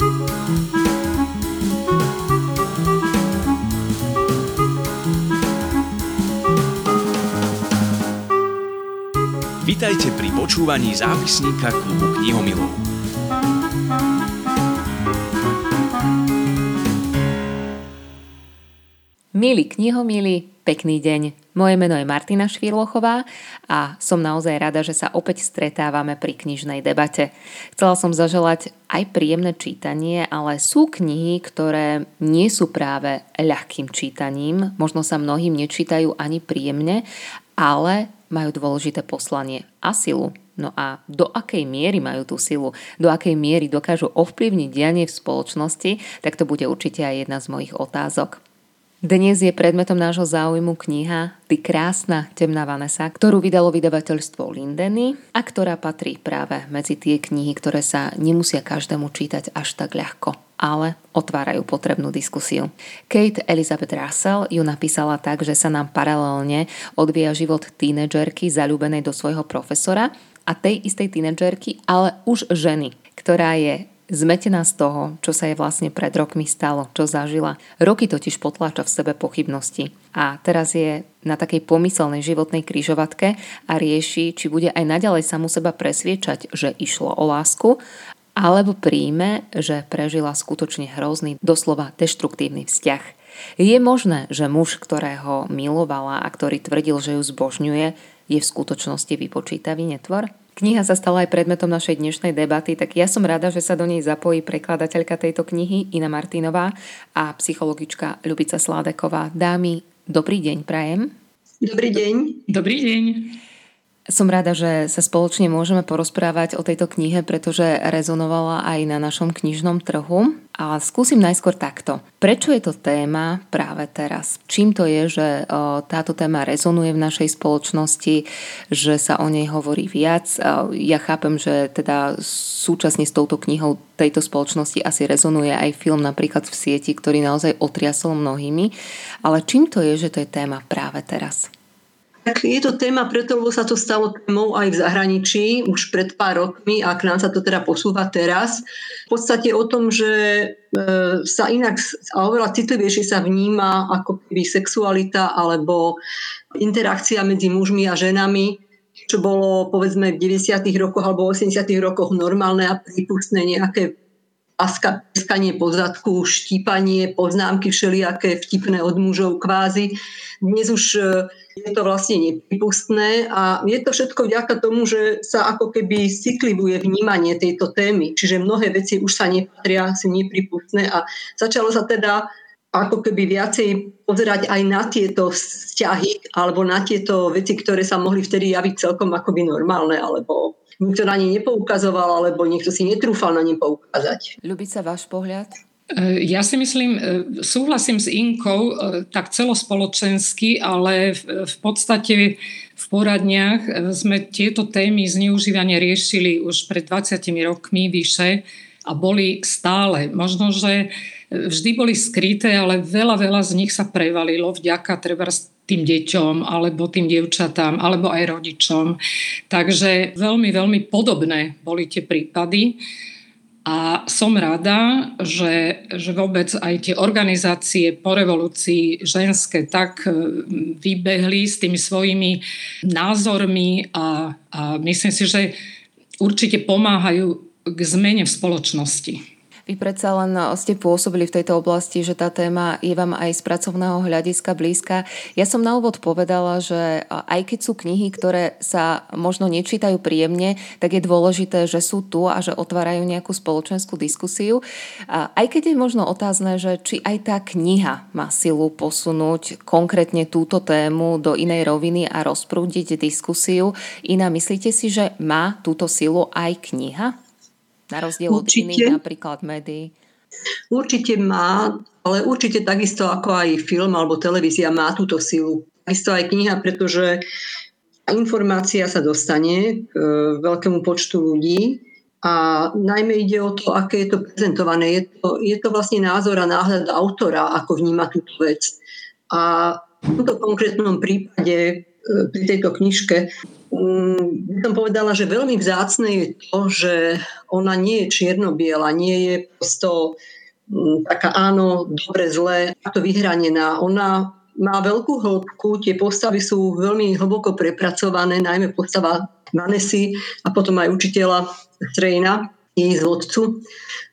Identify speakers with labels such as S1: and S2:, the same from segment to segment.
S1: Vítajte pri počúvaní zápisníka klubu knihomilov.
S2: Milí knihomili, pekný deň. Moje meno je Martina Švirlochová a som naozaj rada, že sa opäť stretávame pri knižnej debate. Chcela som zaželať aj príjemné čítanie, ale sú knihy, ktoré nie sú práve ľahkým čítaním. Možno sa mnohým nečítajú ani príjemne, ale majú dôležité poslanie a silu. No a do akej miery majú tú silu, do akej miery dokážu ovplyvniť dianie v spoločnosti, tak to bude určite aj jedna z mojich otázok. Dnes je predmetom nášho záujmu kniha Ty krásna temná Vanessa, ktorú vydalo vydavateľstvo Lindeny a ktorá patrí práve medzi tie knihy, ktoré sa nemusia každému čítať až tak ľahko ale otvárajú potrebnú diskusiu. Kate Elizabeth Russell ju napísala tak, že sa nám paralelne odvíja život tínedžerky zalúbenej do svojho profesora a tej istej tínedžerky, ale už ženy, ktorá je zmetená z toho, čo sa jej vlastne pred rokmi stalo, čo zažila. Roky totiž potláča v sebe pochybnosti a teraz je na takej pomyselnej životnej kryžovatke a rieši, či bude aj naďalej samu seba presviečať, že išlo o lásku alebo príjme, že prežila skutočne hrozný, doslova deštruktívny vzťah. Je možné, že muž, ktorého milovala a ktorý tvrdil, že ju zbožňuje, je v skutočnosti vypočítavý netvor? Kniha sa stala aj predmetom našej dnešnej debaty, tak ja som rada, že sa do nej zapojí prekladateľka tejto knihy Ina Martinová a psychologička Ľubica Sládeková. Dámy, dobrý deň, prajem.
S3: Dobrý deň.
S4: Dobrý deň.
S2: Som rada, že sa spoločne môžeme porozprávať o tejto knihe, pretože rezonovala aj na našom knižnom trhu. A skúsim najskôr takto. Prečo je to téma práve teraz? Čím to je, že táto téma rezonuje v našej spoločnosti, že sa o nej hovorí viac? Ja chápem, že teda súčasne s touto knihou tejto spoločnosti asi rezonuje aj film napríklad v sieti, ktorý naozaj otriasol mnohými. Ale čím to je, že to je téma práve teraz?
S3: Tak je to téma preto, lebo sa to stalo témou aj v zahraničí už pred pár rokmi a k nám sa to teda posúva teraz. V podstate o tom, že e, sa inak a oveľa citlivejšie sa vníma ako keby sexualita alebo interakcia medzi mužmi a ženami, čo bolo povedzme v 90. rokoch alebo 80. rokoch normálne a prípustné nejaké láska, pieskanie po zadku, štípanie, poznámky všelijaké vtipné od mužov kvázi. Dnes už e, je to vlastne nepripustné a je to všetko vďaka tomu, že sa ako keby citlivuje vnímanie tejto témy. Čiže mnohé veci už sa nepatria, sú nepripustné a začalo sa teda ako keby viacej pozerať aj na tieto vzťahy alebo na tieto veci, ktoré sa mohli vtedy javiť celkom akoby normálne alebo nikto na ne nepoukazoval, alebo niekto si netrúfal na ne poukázať.
S2: sa váš pohľad?
S4: E, ja si myslím, e, súhlasím s Inkou e, tak celospoločensky, ale v podstate v poradniach sme tieto témy zneužívania riešili už pred 20 rokmi vyše a boli stále. Možno, že vždy boli skryté, ale veľa, veľa z nich sa prevalilo vďaka treba tým deťom alebo tým dievčatám alebo aj rodičom. Takže veľmi, veľmi podobné boli tie prípady. A som rada, že, že vôbec aj tie organizácie po revolúcii ženské tak e, vybehli s tými svojimi názormi a, a myslím si, že určite pomáhajú k zmene v spoločnosti.
S2: Vy predsa len eh, ste pôsobili v tejto oblasti, že tá téma je vám aj z pracovného hľadiska blízka. Ja som na úvod povedala, že eh, aj keď sú knihy, ktoré sa možno nečítajú príjemne, tak je dôležité, že sú tu a že otvárajú nejakú spoločenskú diskusiu. Aj keď je možno otázne, že či aj tá kniha má silu posunúť konkrétne túto tému do inej roviny a rozprúdiť diskusiu. Iná, myslíte si, že má túto silu aj kniha? Na rozdiel od iných napríklad médií.
S3: Určite má, ale určite takisto ako aj film alebo televízia má túto silu. Takisto aj kniha, pretože informácia sa dostane k e, veľkému počtu ľudí a najmä ide o to, aké je to prezentované. Je to, je to vlastne názor a náhľad autora, ako vníma túto vec. A v tomto konkrétnom prípade e, pri tejto knižke by som povedala, že veľmi vzácne je to, že ona nie je čierno-biela, nie je prosto mm, taká áno, dobre, zlé, to vyhranená. Ona má veľkú hĺbku, tie postavy sú veľmi hlboko prepracované, najmä postava Vanessy a potom aj učiteľa Strejna, jej zvodcu.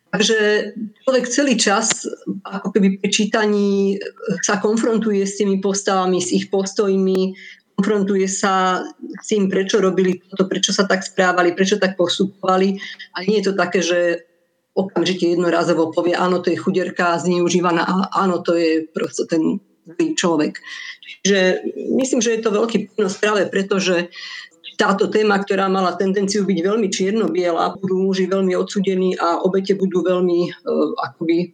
S3: Takže človek celý čas ako keby pri čítaní sa konfrontuje s tými postavami, s ich postojmi, konfrontuje sa s tým, prečo robili toto, prečo sa tak správali, prečo tak postupovali. A nie je to také, že okamžite jednorazovo povie, áno, to je chuderka zneužívaná a áno, to je proste ten zlý človek. Čiže myslím, že je to veľký prínos práve preto, že táto téma, ktorá mala tendenciu byť veľmi čierno-biela, budú muži veľmi odsudení a obete budú veľmi uh, akoby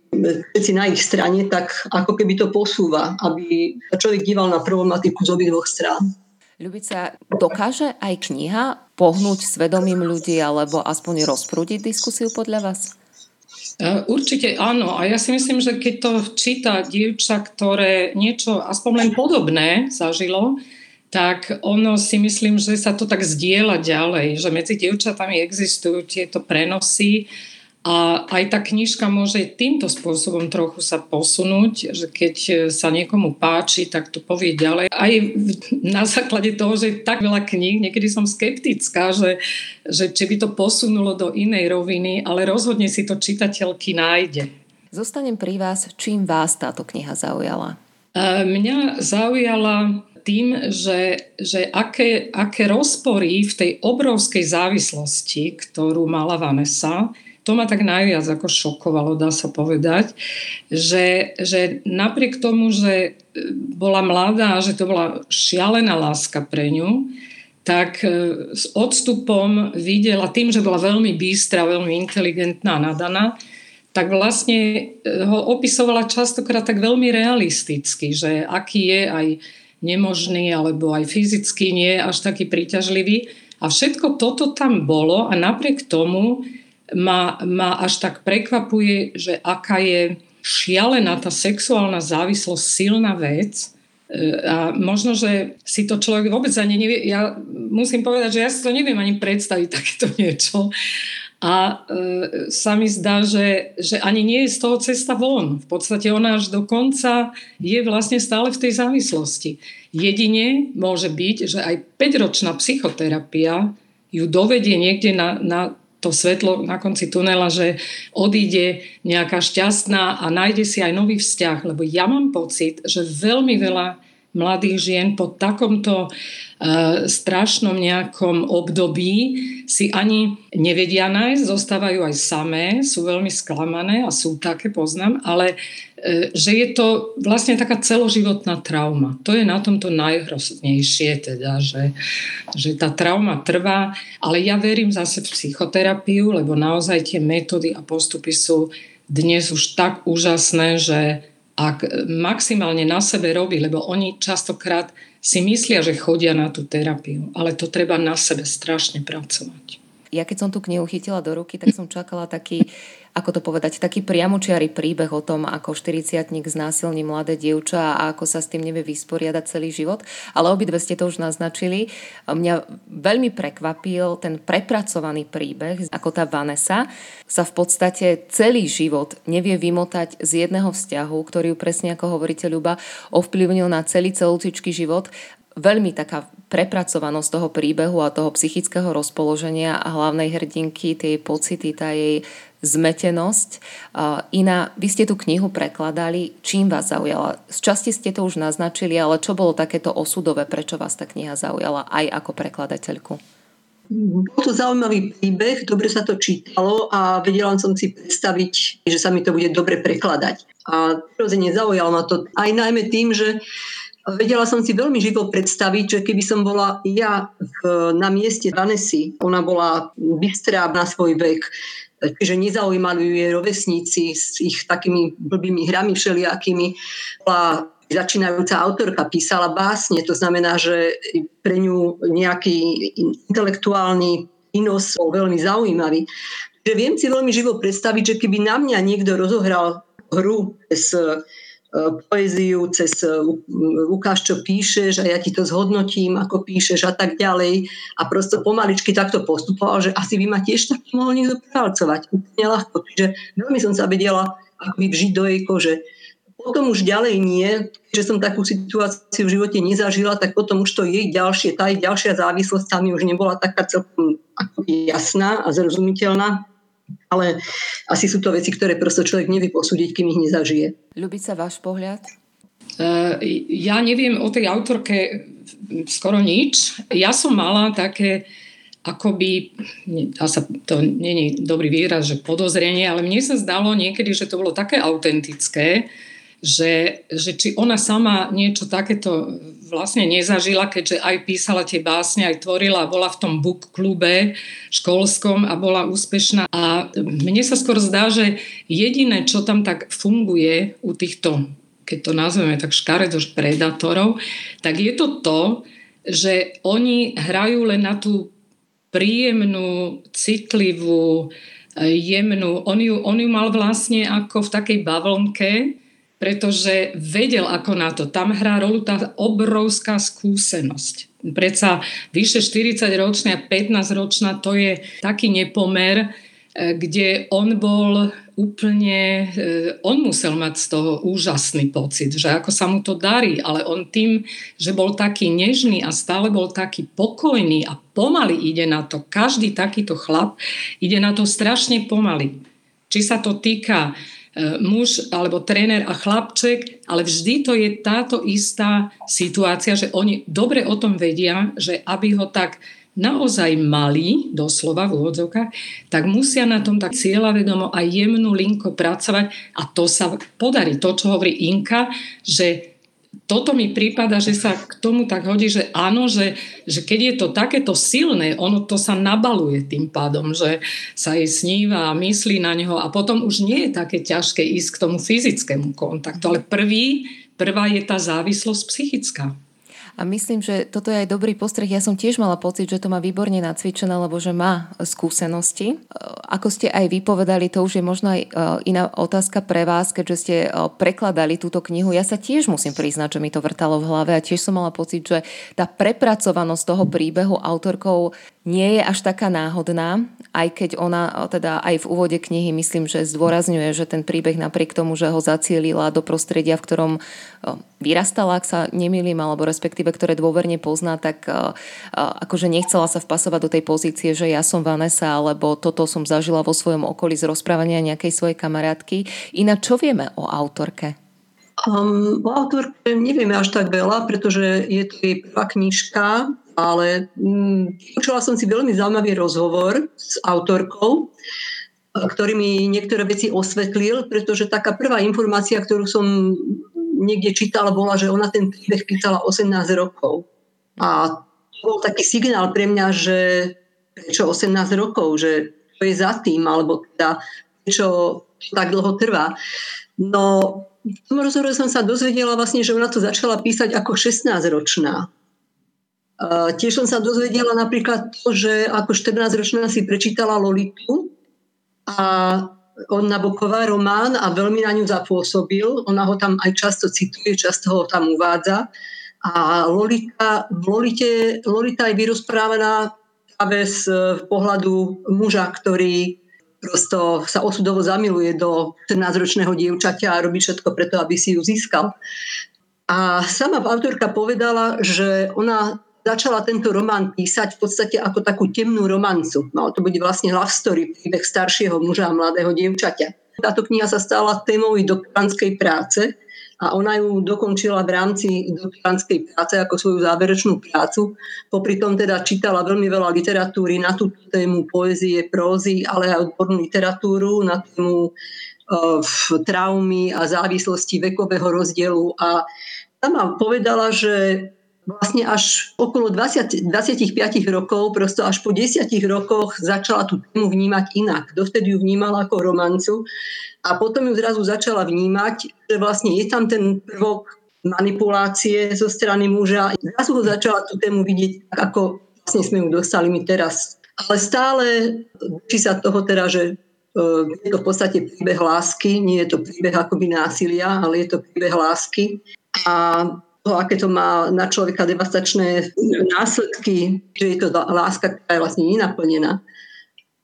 S3: všetci na ich strane, tak ako keby to posúva, aby sa človek díval na problematiku z obidvoch strán.
S2: Ľubica, dokáže aj kniha pohnúť svedomím ľudí alebo aspoň rozprúdiť diskusiu podľa vás?
S4: E, určite áno. A ja si myslím, že keď to číta dievča, ktoré niečo aspoň len podobné zažilo, tak ono si myslím, že sa to tak zdieľa ďalej, že medzi dievčatami existujú tieto prenosy a aj tá knižka môže týmto spôsobom trochu sa posunúť, že keď sa niekomu páči, tak to povie ďalej. Aj na základe toho, že je tak veľa kníh, niekedy som skeptická, že, že či by to posunulo do inej roviny, ale rozhodne si to čitateľky nájde.
S2: Zostanem pri vás, čím vás táto kniha zaujala?
S4: Mňa zaujala tým, že, že aké, aké rozpory v tej obrovskej závislosti, ktorú mala Vanessa, to ma tak najviac ako šokovalo, dá sa povedať, že, že napriek tomu, že bola mladá, že to bola šialená láska pre ňu, tak e, s odstupom videla, tým, že bola veľmi bystra, veľmi inteligentná, nadaná, tak vlastne e, ho opisovala častokrát tak veľmi realisticky, že aký je aj nemožný alebo aj fyzicky nie až taký príťažlivý. A všetko toto tam bolo a napriek tomu ma, ma až tak prekvapuje, že aká je šialená tá sexuálna závislosť silná vec, e, a možno, že si to človek vôbec ani nevie, ja musím povedať, že ja si to neviem ani predstaviť takéto niečo. A e, sa mi zdá, že, že ani nie je z toho cesta von. V podstate ona až do konca je vlastne stále v tej závislosti. Jedine môže byť, že aj 5-ročná psychoterapia ju dovedie niekde na, na to svetlo na konci tunela, že odíde nejaká šťastná a nájde si aj nový vzťah. Lebo ja mám pocit, že veľmi veľa mladých žien po takomto uh, strašnom nejakom období si ani nevedia nájsť, zostávajú aj samé, sú veľmi sklamané a sú také, poznám, ale uh, že je to vlastne taká celoživotná trauma. To je na tomto najhroznejšie, teda, že, že tá trauma trvá, ale ja verím zase v psychoterapiu, lebo naozaj tie metódy a postupy sú dnes už tak úžasné, že ak maximálne na sebe robí, lebo oni častokrát si myslia, že chodia na tú terapiu, ale to treba na sebe strašne pracovať.
S2: Ja keď som tú knihu chytila do ruky, tak som čakala taký ako to povedať, taký priamočiarý príbeh o tom, ako 40 znásilní mladé dievča a ako sa s tým nevie vysporiadať celý život. Ale obidve ste to už naznačili. Mňa veľmi prekvapil ten prepracovaný príbeh, ako tá Vanessa sa v podstate celý život nevie vymotať z jedného vzťahu, ktorý ju presne ako hovoríte Ľuba, ovplyvnil na celý celúcičký život veľmi taká prepracovanosť toho príbehu a toho psychického rozpoloženia a hlavnej hrdinky, tie pocity, tá jej zmetenosť. Ina, vy ste tú knihu prekladali, čím vás zaujala? Z časti ste to už naznačili, ale čo bolo takéto osudové, prečo vás tá kniha zaujala aj ako prekladateľku?
S3: Bol to zaujímavý príbeh, dobre sa to čítalo a vedela som si predstaviť, že sa mi to bude dobre prekladať. A prirodzene zaujalo ma to aj najmä tým, že Vedela som si veľmi živo predstaviť, že keby som bola ja v, na mieste Vanessy, ona bola bystrá na svoj vek, čiže nezaujímali ju jej rovesníci s ich takými blbými hrami všelijakými. Bola začínajúca autorka, písala básne, to znamená, že pre ňu nejaký intelektuálny inos bol veľmi zaujímavý. Že viem si veľmi živo predstaviť, že keby na mňa niekto rozohral hru s poéziu, cez ukáž, čo píšeš a ja ti to zhodnotím, ako píšeš a tak ďalej. A prosto pomaličky takto postupoval, že asi by ma tiež tak mohol niekto prevalcovať úplne ľahko. Čiže veľmi som sa vedela akoby vžiť do jej kože. Potom už ďalej nie, že som takú situáciu v živote nezažila, tak potom už to jej ďalšie, tá jej ďalšia závislosť sa mi už nebola taká celkom jasná a zrozumiteľná ale asi sú to veci, ktoré prosto človek nevie posúdiť, kým ich nezažije.
S2: sa váš pohľad?
S4: Uh, ja neviem o tej autorke skoro nič. Ja som mala také akoby, sa, to nie je dobrý výraz, že podozrenie, ale mne sa zdalo niekedy, že to bolo také autentické, že, že či ona sama niečo takéto vlastne nezažila, keďže aj písala tie básne, aj tvorila, bola v tom book klube školskom a bola úspešná. A mne sa skôr zdá, že jediné, čo tam tak funguje u týchto, keď to nazveme tak škaredo predátorov, tak je to to, že oni hrajú len na tú príjemnú, citlivú, jemnú. On ju, on ju mal vlastne ako v takej bavlnke, pretože vedel ako na to. Tam hrá rolu tá obrovská skúsenosť. Predsa vyše 40 ročná, 15 ročná, to je taký nepomer, e, kde on bol úplne, e, on musel mať z toho úžasný pocit, že ako sa mu to darí, ale on tým, že bol taký nežný a stále bol taký pokojný a pomaly ide na to, každý takýto chlap ide na to strašne pomaly. Či sa to týka muž alebo tréner a chlapček, ale vždy to je táto istá situácia, že oni dobre o tom vedia, že aby ho tak naozaj mali, doslova v úvodzovkách, tak musia na tom tak cieľavedomo a jemnú linko pracovať a to sa podarí. To, čo hovorí Inka, že toto mi prípada, že sa k tomu tak hodí, že áno, že, že keď je to takéto silné, ono to sa nabaluje tým pádom, že sa jej sníva a myslí na neho a potom už nie je také ťažké ísť k tomu fyzickému kontaktu, ale prvý, prvá je tá závislosť psychická.
S2: A myslím, že toto je aj dobrý postreh. Ja som tiež mala pocit, že to má výborne nacvičené, lebo že má skúsenosti. Ako ste aj vypovedali, to už je možno aj e, iná otázka pre vás, keďže ste e, prekladali túto knihu. Ja sa tiež musím priznať, že mi to vrtalo v hlave a tiež som mala pocit, že tá prepracovanosť toho príbehu autorkou nie je až taká náhodná, aj keď ona teda aj v úvode knihy myslím, že zdôrazňuje, že ten príbeh napriek tomu, že ho zacielila do prostredia, v ktorom vyrastala, ak sa nemýlim, alebo respektíve ktoré dôverne pozná, tak akože nechcela sa vpasovať do tej pozície, že ja som Vanessa, alebo toto som zažila vo svojom okolí z rozprávania nejakej svojej kamarátky. Inak čo vieme o autorke?
S3: Um, o autorke nevieme až tak veľa, pretože je to jej prvá knižka, ale um, počula som si veľmi zaujímavý rozhovor s autorkou, ktorý mi niektoré veci osvetlil, pretože taká prvá informácia, ktorú som niekde čítala, bola, že ona ten príbeh písala 18 rokov. A to bol taký signál pre mňa, že prečo 18 rokov, že to je za tým, alebo teda prečo tak dlho trvá. No v tom rozhovore som sa dozvedela vlastne, že ona to začala písať ako 16-ročná. Tiež som sa dozvedela napríklad to, že ako 14-ročná si prečítala Lolitu a on Naboková román a veľmi na ňu zapôsobil. Ona ho tam aj často cituje, často ho tam uvádza. A Lolita, v Lolite, Lolita je vyrozprávaná práve z pohľadu muža, ktorý prosto sa osudovo zamiluje do 14-ročného dievčaťa a robí všetko preto, aby si ju získal. A sama autorka povedala, že ona začala tento román písať v podstate ako takú temnú romancu. Mal to byť vlastne love story, príbeh staršieho muža a mladého dievčaťa. Táto kniha sa stala témou doktorantskej práce a ona ju dokončila v rámci doktorantskej práce ako svoju záverečnú prácu. Popri tom teda čítala veľmi veľa literatúry na túto tému poézie, prózy, ale aj odbornú literatúru na tému uh, traumy a závislosti vekového rozdielu a tam povedala, že vlastne až okolo 20, 25 rokov, prosto až po 10 rokoch začala tú tému vnímať inak. Dovtedy ju vnímala ako romancu a potom ju zrazu začala vnímať, že vlastne je tam ten prvok manipulácie zo strany muža. Zrazu ho začala tú tému vidieť, ako vlastne sme ju dostali my teraz. Ale stále či sa toho teda, že je to v podstate príbeh lásky, nie je to príbeh akoby násilia, ale je to príbeh lásky. A to, aké to má na človeka devastačné následky, že je to láska, ktorá je vlastne nenaplnená.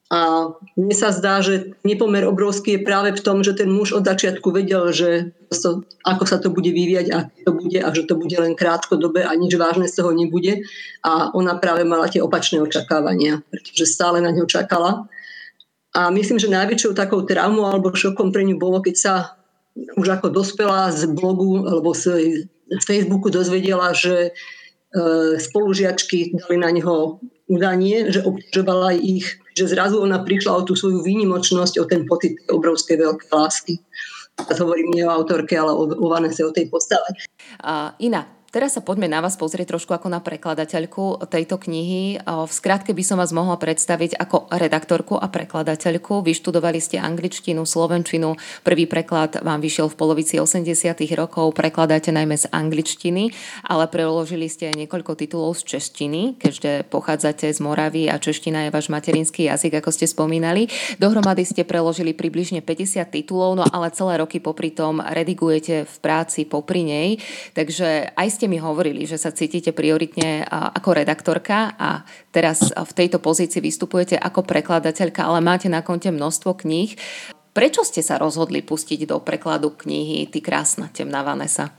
S3: A mne sa zdá, že nepomer obrovský je práve v tom, že ten muž od začiatku vedel, že to, ako sa to bude vyvíjať a to bude a že to bude len krátkodobé a nič vážne z toho nebude. A ona práve mala tie opačné očakávania, pretože stále na ňu čakala. A myslím, že najväčšou takou traumou alebo šokom pre ňu bolo, keď sa už ako dospela z blogu alebo z, z Facebooku dozvedela, že e, spolužiačky dali na neho udanie, že obťažovala ich že zrazu ona prišla o tú svoju výnimočnosť, o ten pocit obrovskej veľkej lásky. Ja hovorím nie o autorke, ale o, o Vanese, o tej postave.
S2: Uh, Ina, Teraz sa poďme na vás pozrieť trošku ako na prekladateľku tejto knihy. V skratke by som vás mohla predstaviť ako redaktorku a prekladateľku. Vyštudovali ste angličtinu, slovenčinu. Prvý preklad vám vyšiel v polovici 80. rokov. Prekladáte najmä z angličtiny, ale preložili ste aj niekoľko titulov z češtiny, keďže pochádzate z Moravy a čeština je váš materinský jazyk, ako ste spomínali. Dohromady ste preložili približne 50 titulov, no ale celé roky popri tom redigujete v práci popri nej. Takže aj ste mi hovorili, že sa cítite prioritne ako redaktorka a teraz v tejto pozícii vystupujete ako prekladateľka, ale máte na konte množstvo kníh. Prečo ste sa rozhodli pustiť do prekladu knihy Ty krásna temná Vanessa?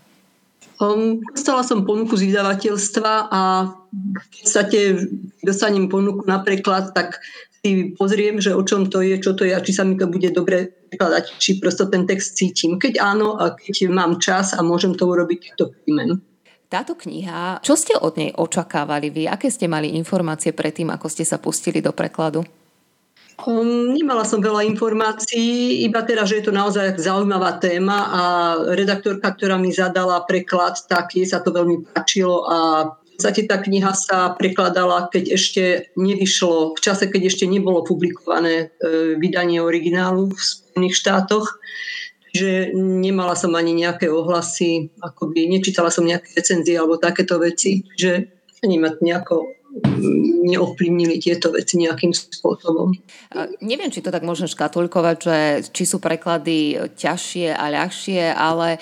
S3: Um, som ponuku z vydavateľstva a v podstate dostanem ponuku na preklad, tak si pozriem, že o čom to je, čo to je a či sa mi to bude dobre prekladať, či prosto ten text cítim. Keď áno a keď mám čas a môžem to urobiť, to príjmem.
S2: Táto kniha, čo ste od nej očakávali vy? Aké ste mali informácie predtým, ako ste sa pustili do prekladu?
S3: Um, nemala som veľa informácií, iba teda, že je to naozaj zaujímavá téma a redaktorka, ktorá mi zadala preklad, tak jej sa to veľmi páčilo a v podstate tá kniha sa prekladala, keď ešte nevyšlo, v čase, keď ešte nebolo publikované e, vydanie originálu v Spojených štátoch že nemala som ani nejaké ohlasy, akoby nečítala som nejaké recenzie alebo takéto veci, že ani ma nejako neovplyvnili tieto veci nejakým spôsobom.
S2: Neviem, či to tak môžem škatulkovať, že či sú preklady ťažšie a ľahšie, ale e,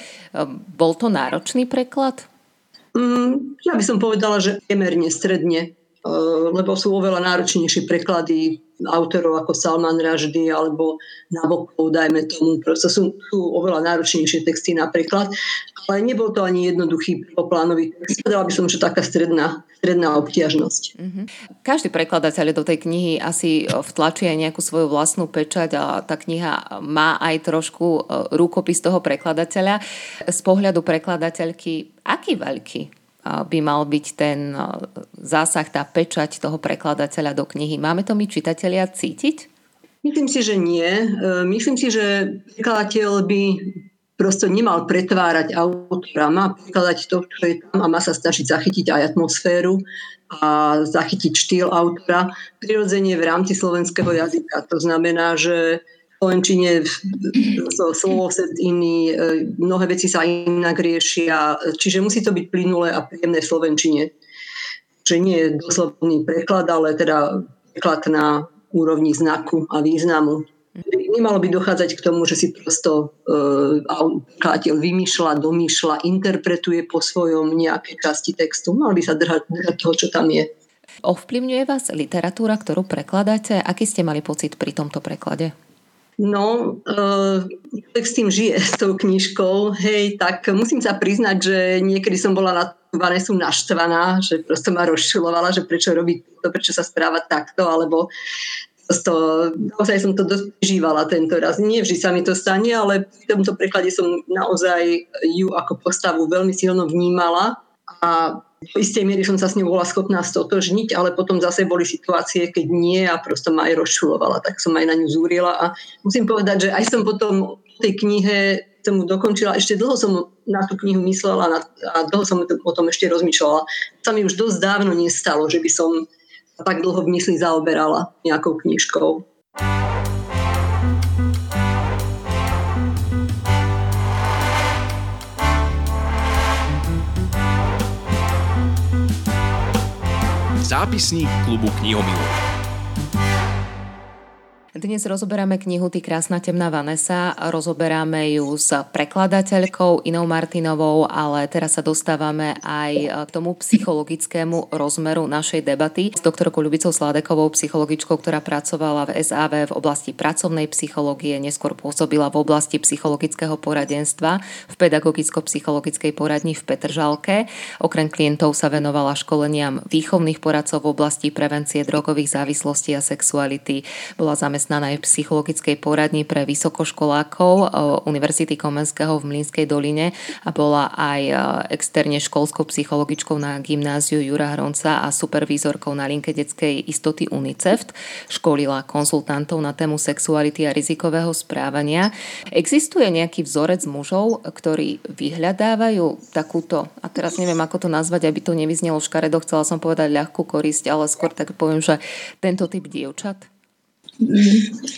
S2: bol to náročný preklad?
S3: Mm, ja by som povedala, že priemerne stredne, lebo sú oveľa náročnejšie preklady autorov ako Salman Rushdie alebo Nabokov, dajme tomu. Proste sú, sú oveľa náročnejšie texty napríklad. Ale nebol to ani jednoduchý prvoplánový text. Povedala by som, že taká stredná, stredná obtiažnosť. Mm-hmm.
S2: Každý prekladateľ do tej knihy asi vtlačí aj nejakú svoju vlastnú pečať a tá kniha má aj trošku e, rukopis toho prekladateľa. Z pohľadu prekladateľky, aký veľký by mal byť ten zásah, tá pečať toho prekladateľa do knihy. Máme to my čitatelia cítiť?
S3: Myslím si, že nie. E, myslím si, že prekladateľ by prosto nemal pretvárať autora, má prekladať to, čo je tam a má sa snažiť zachytiť aj atmosféru a zachytiť štýl autora prirodzene v rámci slovenského jazyka. To znamená, že Slovenčine set iný, e, mnohé veci sa inak riešia, čiže musí to byť plynulé a príjemné v Slovenčine. Že nie je doslovný preklad, ale teda preklad na úrovni znaku a významu. Nemalo by dochádzať k tomu, že si prosto uh, vymýšľa, domýšľa, interpretuje po svojom nejaké časti textu. Mal by sa držať, držať toho, čo tam je.
S2: Ovplyvňuje vás literatúra, ktorú prekladáte? Aký ste mali pocit pri tomto preklade?
S3: No, uh, s tým žije, s tou knižkou, hej, tak musím sa priznať, že niekedy som bola na Vanesu naštvaná, že proste ma rozšilovala, že prečo robí to, prečo sa správa takto, alebo to, naozaj som to dosť prežívala tento raz. Nie vždy sa mi to stane, ale v tomto preklade som naozaj ju ako postavu veľmi silno vnímala a v istej miery som sa s ňou bola schopná stotožniť, ale potom zase boli situácie, keď nie a prosto ma aj rozčulovala, tak som aj na ňu zúrila a musím povedať, že aj som potom v tej knihe som mu dokončila, ešte dlho som na tú knihu myslela a dlho som o tom ešte rozmýšľala. Sa mi už dosť dávno nestalo, že by som tak dlho v mysli zaoberala nejakou knižkou.
S1: Zápisník klubu knihomilov.
S2: Dnes rozoberáme knihu Ty krásna temná Vanessa, rozoberáme ju s prekladateľkou Inou Martinovou, ale teraz sa dostávame aj k tomu psychologickému rozmeru našej debaty s doktorkou Ľubicou Sladekovou, psychologičkou, ktorá pracovala v SAV v oblasti pracovnej psychológie, neskôr pôsobila v oblasti psychologického poradenstva v pedagogicko-psychologickej poradni v Petržalke. Okrem klientov sa venovala školeniam výchovných poradcov v oblasti prevencie drogových závislostí a sexuality. Bola zamestnaná zamestnaná v psychologickej poradni pre vysokoškolákov e, Univerzity Komenského v Mlínskej doline a bola aj e, externe školskou psychologičkou na gymnáziu Jura Hronca a supervízorkou na linke detskej istoty UNICEF. Školila konzultantov na tému sexuality a rizikového správania. Existuje nejaký vzorec mužov, ktorí vyhľadávajú takúto, a teraz neviem, ako to nazvať, aby to nevyznelo škaredo, chcela som povedať ľahkú korisť, ale skôr tak poviem, že tento typ dievčat?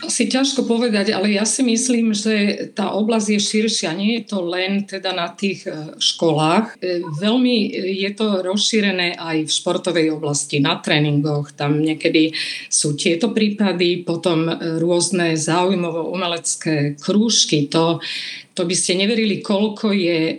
S4: Asi ťažko povedať, ale ja si myslím, že tá oblasť je širšia. Nie je to len teda na tých e, školách. E, veľmi je to rozšírené aj v športovej oblasti, na tréningoch. Tam niekedy sú tieto prípady, potom rôzne zaujímavo-umelecké krúžky. To, to by ste neverili, koľko je e,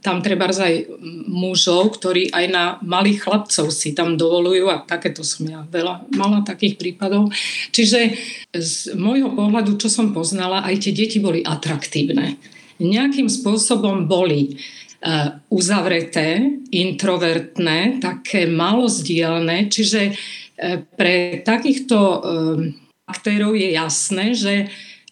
S4: tam treba aj mužov, ktorí aj na malých chlapcov si tam dovolujú a takéto som ja veľa mala takých prípadov. Čiže z môjho pohľadu, čo som poznala, aj tie deti boli atraktívne. Nejakým spôsobom boli e, uzavreté, introvertné, také malo zdielne, čiže e, pre takýchto e, aktérov je jasné, že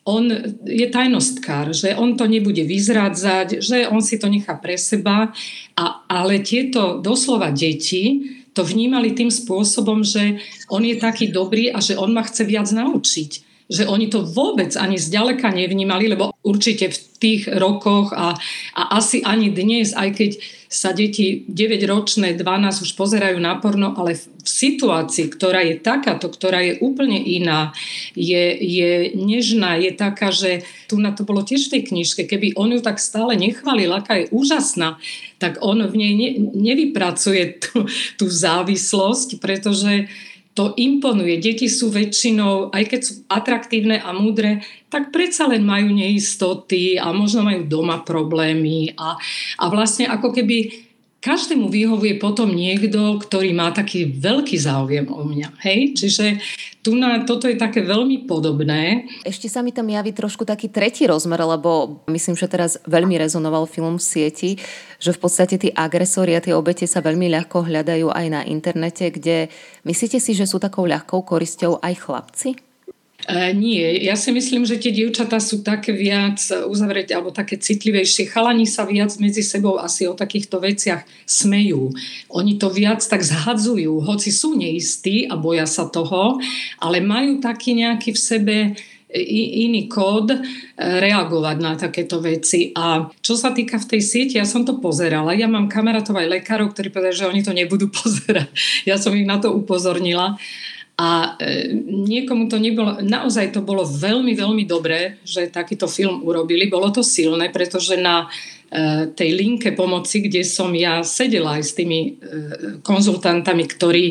S4: on je tajnostkár, že on to nebude vyzrádzať, že on si to nechá pre seba, a, ale tieto doslova deti to vnímali tým spôsobom, že on je taký dobrý a že on ma chce viac naučiť. Že oni to vôbec ani zďaleka nevnímali, lebo určite v tých rokoch a, a asi ani dnes, aj keď sa deti 9-ročné, 12 už pozerajú na porno, ale v situácii, ktorá je takáto, ktorá je úplne iná, je, je nežná, je taká, že tu na to bolo tiež v tej knižke, keby on ju tak stále nechválil, aká je úžasná, tak on v nej ne, nevypracuje tú, tú závislosť, pretože to imponuje. Deti sú väčšinou, aj keď sú atraktívne a múdre, tak predsa len majú neistoty a možno majú doma problémy a, a vlastne ako keby každému vyhovuje potom niekto, ktorý má taký veľký záujem o mňa. Hej? Čiže tu na, toto je také veľmi podobné.
S2: Ešte sa mi tam javí trošku taký tretí rozmer, lebo myslím, že teraz veľmi rezonoval film v sieti, že v podstate tí agresori a tie obete sa veľmi ľahko hľadajú aj na internete, kde myslíte si, že sú takou ľahkou korisťou aj chlapci?
S4: E, nie, ja si myslím, že tie dievčatá sú také viac uzavrieť alebo také citlivejšie. Chalani sa viac medzi sebou asi o takýchto veciach smejú. Oni to viac tak zhadzujú, hoci sú neistí a boja sa toho, ale majú taký nejaký v sebe iný kód e, reagovať na takéto veci. A čo sa týka v tej sieti, ja som to pozerala. Ja mám kamarátov aj lekárov, ktorí povedali, že oni to nebudú pozerať. Ja som ich na to upozornila. A e, niekomu to nebolo, naozaj to bolo veľmi, veľmi dobré, že takýto film urobili. Bolo to silné, pretože na e, tej linke pomoci, kde som ja sedela aj s tými e, konzultantami, ktorí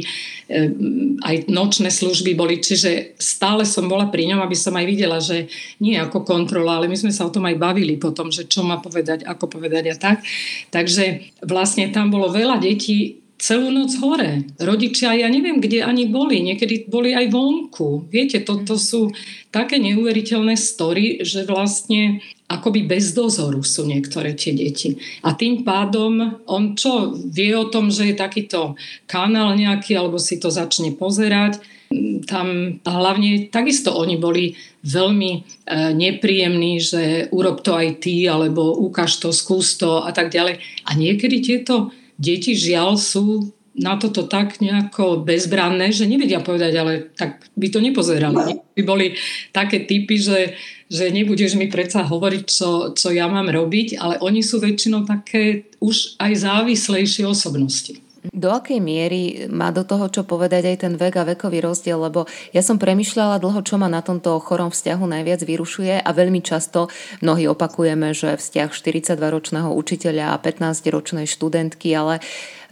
S4: aj nočné služby boli, čiže stále som bola pri ňom, aby som aj videla, že nie ako kontrola, ale my sme sa o tom aj bavili potom, že čo má povedať, ako povedať a tak. Takže vlastne tam bolo veľa detí, celú noc hore. Rodičia, ja neviem, kde ani boli. Niekedy boli aj vonku. Viete, toto to sú také neuveriteľné story, že vlastne akoby bez dozoru sú niektoré tie deti. A tým pádom on čo vie o tom, že je takýto kanál nejaký, alebo si to začne pozerať, tam a hlavne takisto oni boli veľmi e, nepríjemní, že urob to aj ty, alebo ukáž to, skús to a tak ďalej. A niekedy tieto deti žiaľ sú na toto tak nejako bezbranné, že nevedia povedať, ale tak by to nepozerali. By boli také typy, že, že nebudeš mi predsa hovoriť, čo, čo ja mám robiť, ale oni sú väčšinou také už aj závislejšie osobnosti.
S2: Do akej miery má do toho, čo povedať aj ten vek a vekový rozdiel, lebo ja som premyšľala dlho, čo ma na tomto chorom vzťahu najviac vyrušuje a veľmi často mnohí opakujeme, že vzťah 42-ročného učiteľa a 15-ročnej študentky, ale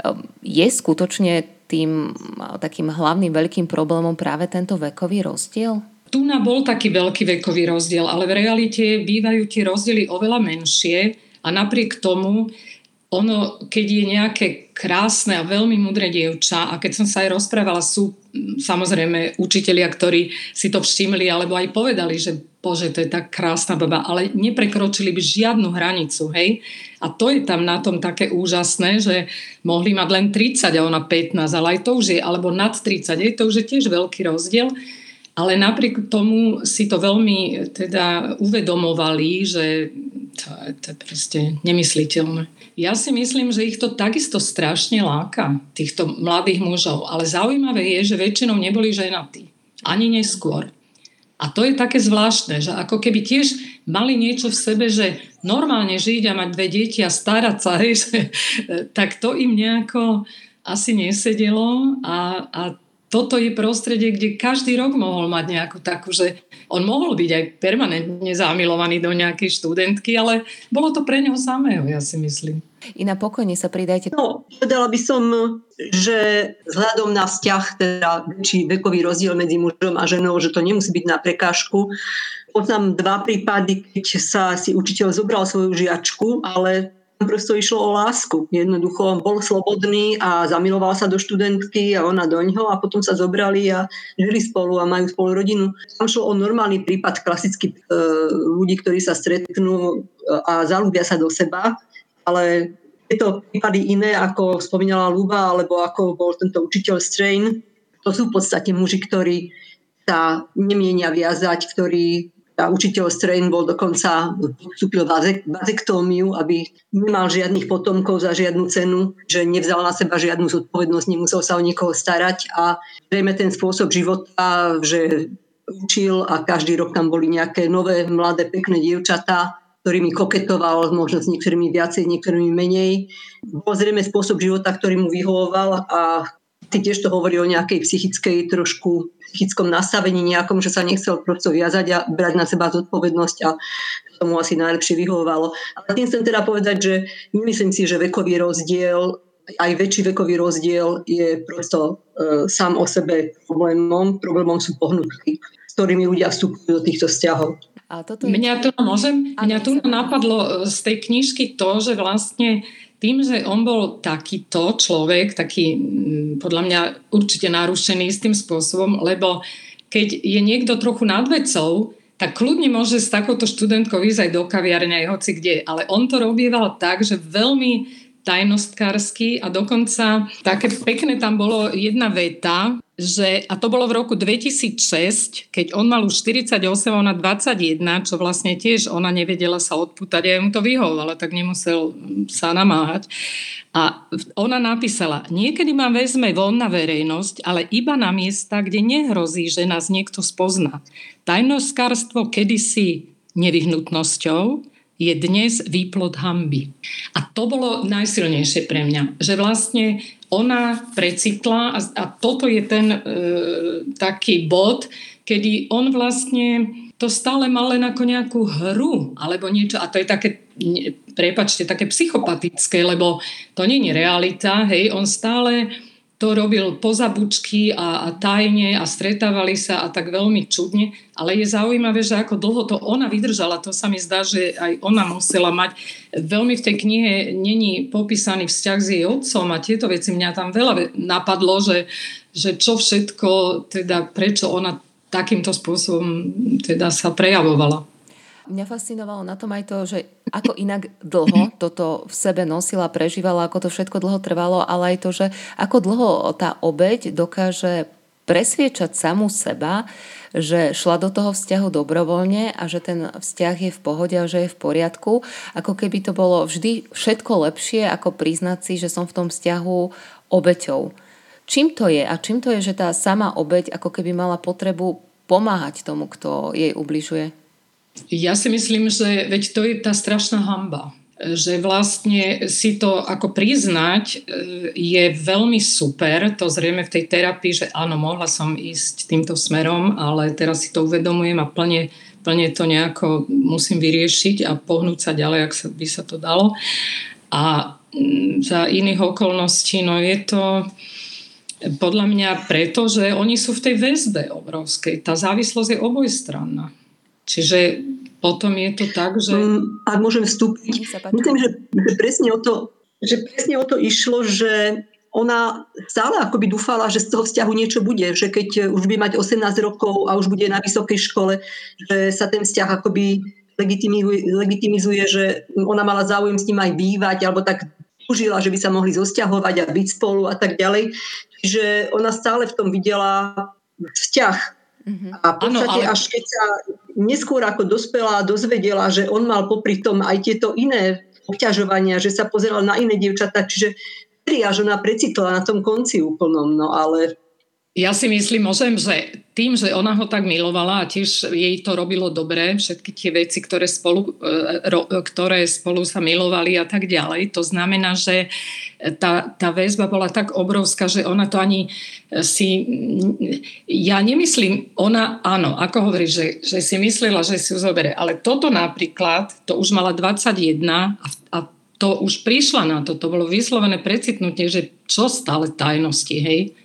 S2: um, je skutočne tým takým hlavným veľkým problémom práve tento vekový rozdiel?
S4: tu na bol taký veľký vekový rozdiel, ale v realite bývajú tie rozdiely oveľa menšie a napriek tomu ono, keď je nejaké krásne a veľmi mudré dievča a keď som sa aj rozprávala, sú samozrejme učitelia, ktorí si to všimli alebo aj povedali, že bože, to je tak krásna baba, ale neprekročili by žiadnu hranicu, hej. A to je tam na tom také úžasné, že mohli mať len 30 a ona 15, ale aj to už je, alebo nad 30, hej, to už je tiež veľký rozdiel. Ale napriek tomu si to veľmi teda uvedomovali, že to, to je proste nemysliteľné. Ja si myslím, že ich to takisto strašne láka, týchto mladých mužov. Ale zaujímavé je, že väčšinou neboli ženatí. Ani neskôr. A to je také zvláštne, že ako keby tiež mali niečo v sebe, že normálne žiť a mať dve deti a starať sa, hej, že, tak to im nejako asi nesedelo a, a toto je prostredie, kde každý rok mohol mať nejakú takú, že on mohol byť aj permanentne zamilovaný do nejakej študentky, ale bolo to pre neho samého, ja si myslím.
S2: na pokojne sa pridajte.
S3: No, povedala by som, že vzhľadom na vzťah, teda či vekový rozdiel medzi mužom a ženou, že to nemusí byť na prekážku. Poznám dva prípady, keď sa si učiteľ zobral svoju žiačku, ale prosto išlo o lásku. Jednoducho bol slobodný a zamiloval sa do študentky a ona do ňoho a potom sa zobrali a žili spolu a majú spolu rodinu. Tam šlo o normálny prípad klasicky e, ľudí, ktorí sa stretnú a zalúbia sa do seba, ale tieto prípady iné, ako spomínala Luba, alebo ako bol tento učiteľ Strain, to sú v podstate muži, ktorí sa nemienia viazať, ktorí a učiteľ Strain bol dokonca, vstúpil vazektómiu, aby nemal žiadnych potomkov za žiadnu cenu, že nevzal na seba žiadnu zodpovednosť, nemusel sa o niekoho starať a zrejme ten spôsob života, že učil a každý rok tam boli nejaké nové, mladé, pekné dievčatá, ktorými koketoval, možno s niektorými viacej, niektorými menej. Bol zrejme spôsob života, ktorý mu vyhovoval a tiež to hovorí o nejakej psychickej trošku psychickom nastavení nejakom, že sa nechcel prosto viazať a brať na seba zodpovednosť a tomu asi najlepšie vyhovovalo. Ale tým chcem teda povedať, že nemyslím si, že vekový rozdiel aj väčší vekový rozdiel je prosto e, sám o sebe problémom. Problémom sú pohnutky, s ktorými ľudia vstupujú do týchto vzťahov.
S4: A toto je... Mňa tu môžem, mňa tu napadlo z tej knižky to, že vlastne tým, že on bol takýto človek, taký podľa mňa určite narušený istým spôsobom, lebo keď je niekto trochu nad vecou, tak kľudne môže s takouto študentkou ísť aj do kaviarne, aj hoci kde. Ale on to robieval tak, že veľmi tajnostkársky a dokonca také pekné tam bolo jedna veta, že, a to bolo v roku 2006, keď on mal už 48, ona 21, čo vlastne tiež ona nevedela sa odputať a ja mu to vyhovovalo, tak nemusel sa namáhať. A ona napísala, niekedy ma vezme von na verejnosť, ale iba na miesta, kde nehrozí, že nás niekto spozná. Tajnoskárstvo kedysi nevyhnutnosťou, je dnes výplod hamby. A to bolo najsilnejšie pre mňa, že vlastne ona precitla a, a toto je ten e, taký bod, kedy on vlastne to stále mal len ako nejakú hru alebo niečo a to je také, prepačte, také psychopatické, lebo to nie je realita, hej, on stále to robil poza bučky a, a tajne a stretávali sa a tak veľmi čudne, ale je zaujímavé, že ako dlho to ona vydržala, to sa mi zdá, že aj ona musela mať. Veľmi v tej knihe není popísaný vzťah s jej otcom a tieto veci mňa tam veľa napadlo, že, že čo všetko, teda prečo ona takýmto spôsobom teda sa prejavovala.
S2: Mňa fascinovalo na tom aj to, že ako inak dlho toto v sebe nosila, prežívala, ako to všetko dlho trvalo, ale aj to, že ako dlho tá obeď dokáže presviečať samú seba, že šla do toho vzťahu dobrovoľne a že ten vzťah je v pohode a že je v poriadku, ako keby to bolo vždy všetko lepšie, ako priznať si, že som v tom vzťahu obeťou. Čím to je a čím to je, že tá sama obeť ako keby mala potrebu pomáhať tomu, kto jej ubližuje?
S4: Ja si myslím, že veď to je tá strašná hamba že vlastne si to ako priznať e, je veľmi super, to zrejme v tej terapii, že áno, mohla som ísť týmto smerom, ale teraz si to uvedomujem a plne, plne to nejako musím vyriešiť a pohnúť sa ďalej, ak sa, by sa to dalo. A za iných okolností, no je to, Podľa mňa preto, že oni sú v tej väzbe obrovskej. Tá závislosť je obojstranná. Čiže potom je to tak, že...
S3: Um, ak môžem vstúpiť, myslím, že, že, presne o to, že presne o to išlo, že ona stále akoby dúfala, že z toho vzťahu niečo bude, že keď už bude mať 18 rokov a už bude na vysokej škole, že sa ten vzťah akoby legitimizuje, legitimizuje že ona mala záujem s ním aj bývať, alebo tak užila, že by sa mohli zosťahovať a byť spolu a tak ďalej. Čiže ona stále v tom videla vzťah. Mm-hmm. A v podstate ano, ale... až keď sa neskôr ako dospela a dozvedela, že on mal popri tom aj tieto iné obťažovania, že sa pozeral na iné dievčatá, čiže až ona precitla na tom konci úplnom, no ale
S4: ja si myslím, môžem, že tým, že ona ho tak milovala a tiež jej to robilo dobre, všetky tie veci, ktoré spolu, e, ktoré spolu sa milovali a tak ďalej, to znamená, že tá, tá väzba bola tak obrovská, že ona to ani si... Ja nemyslím, ona áno, ako hovorí, že, že si myslela, že si ju zoberie, ale toto napríklad, to už mala 21 a, a to už prišla na to, to bolo vyslovené precitnutie, že čo stále tajnosti, hej?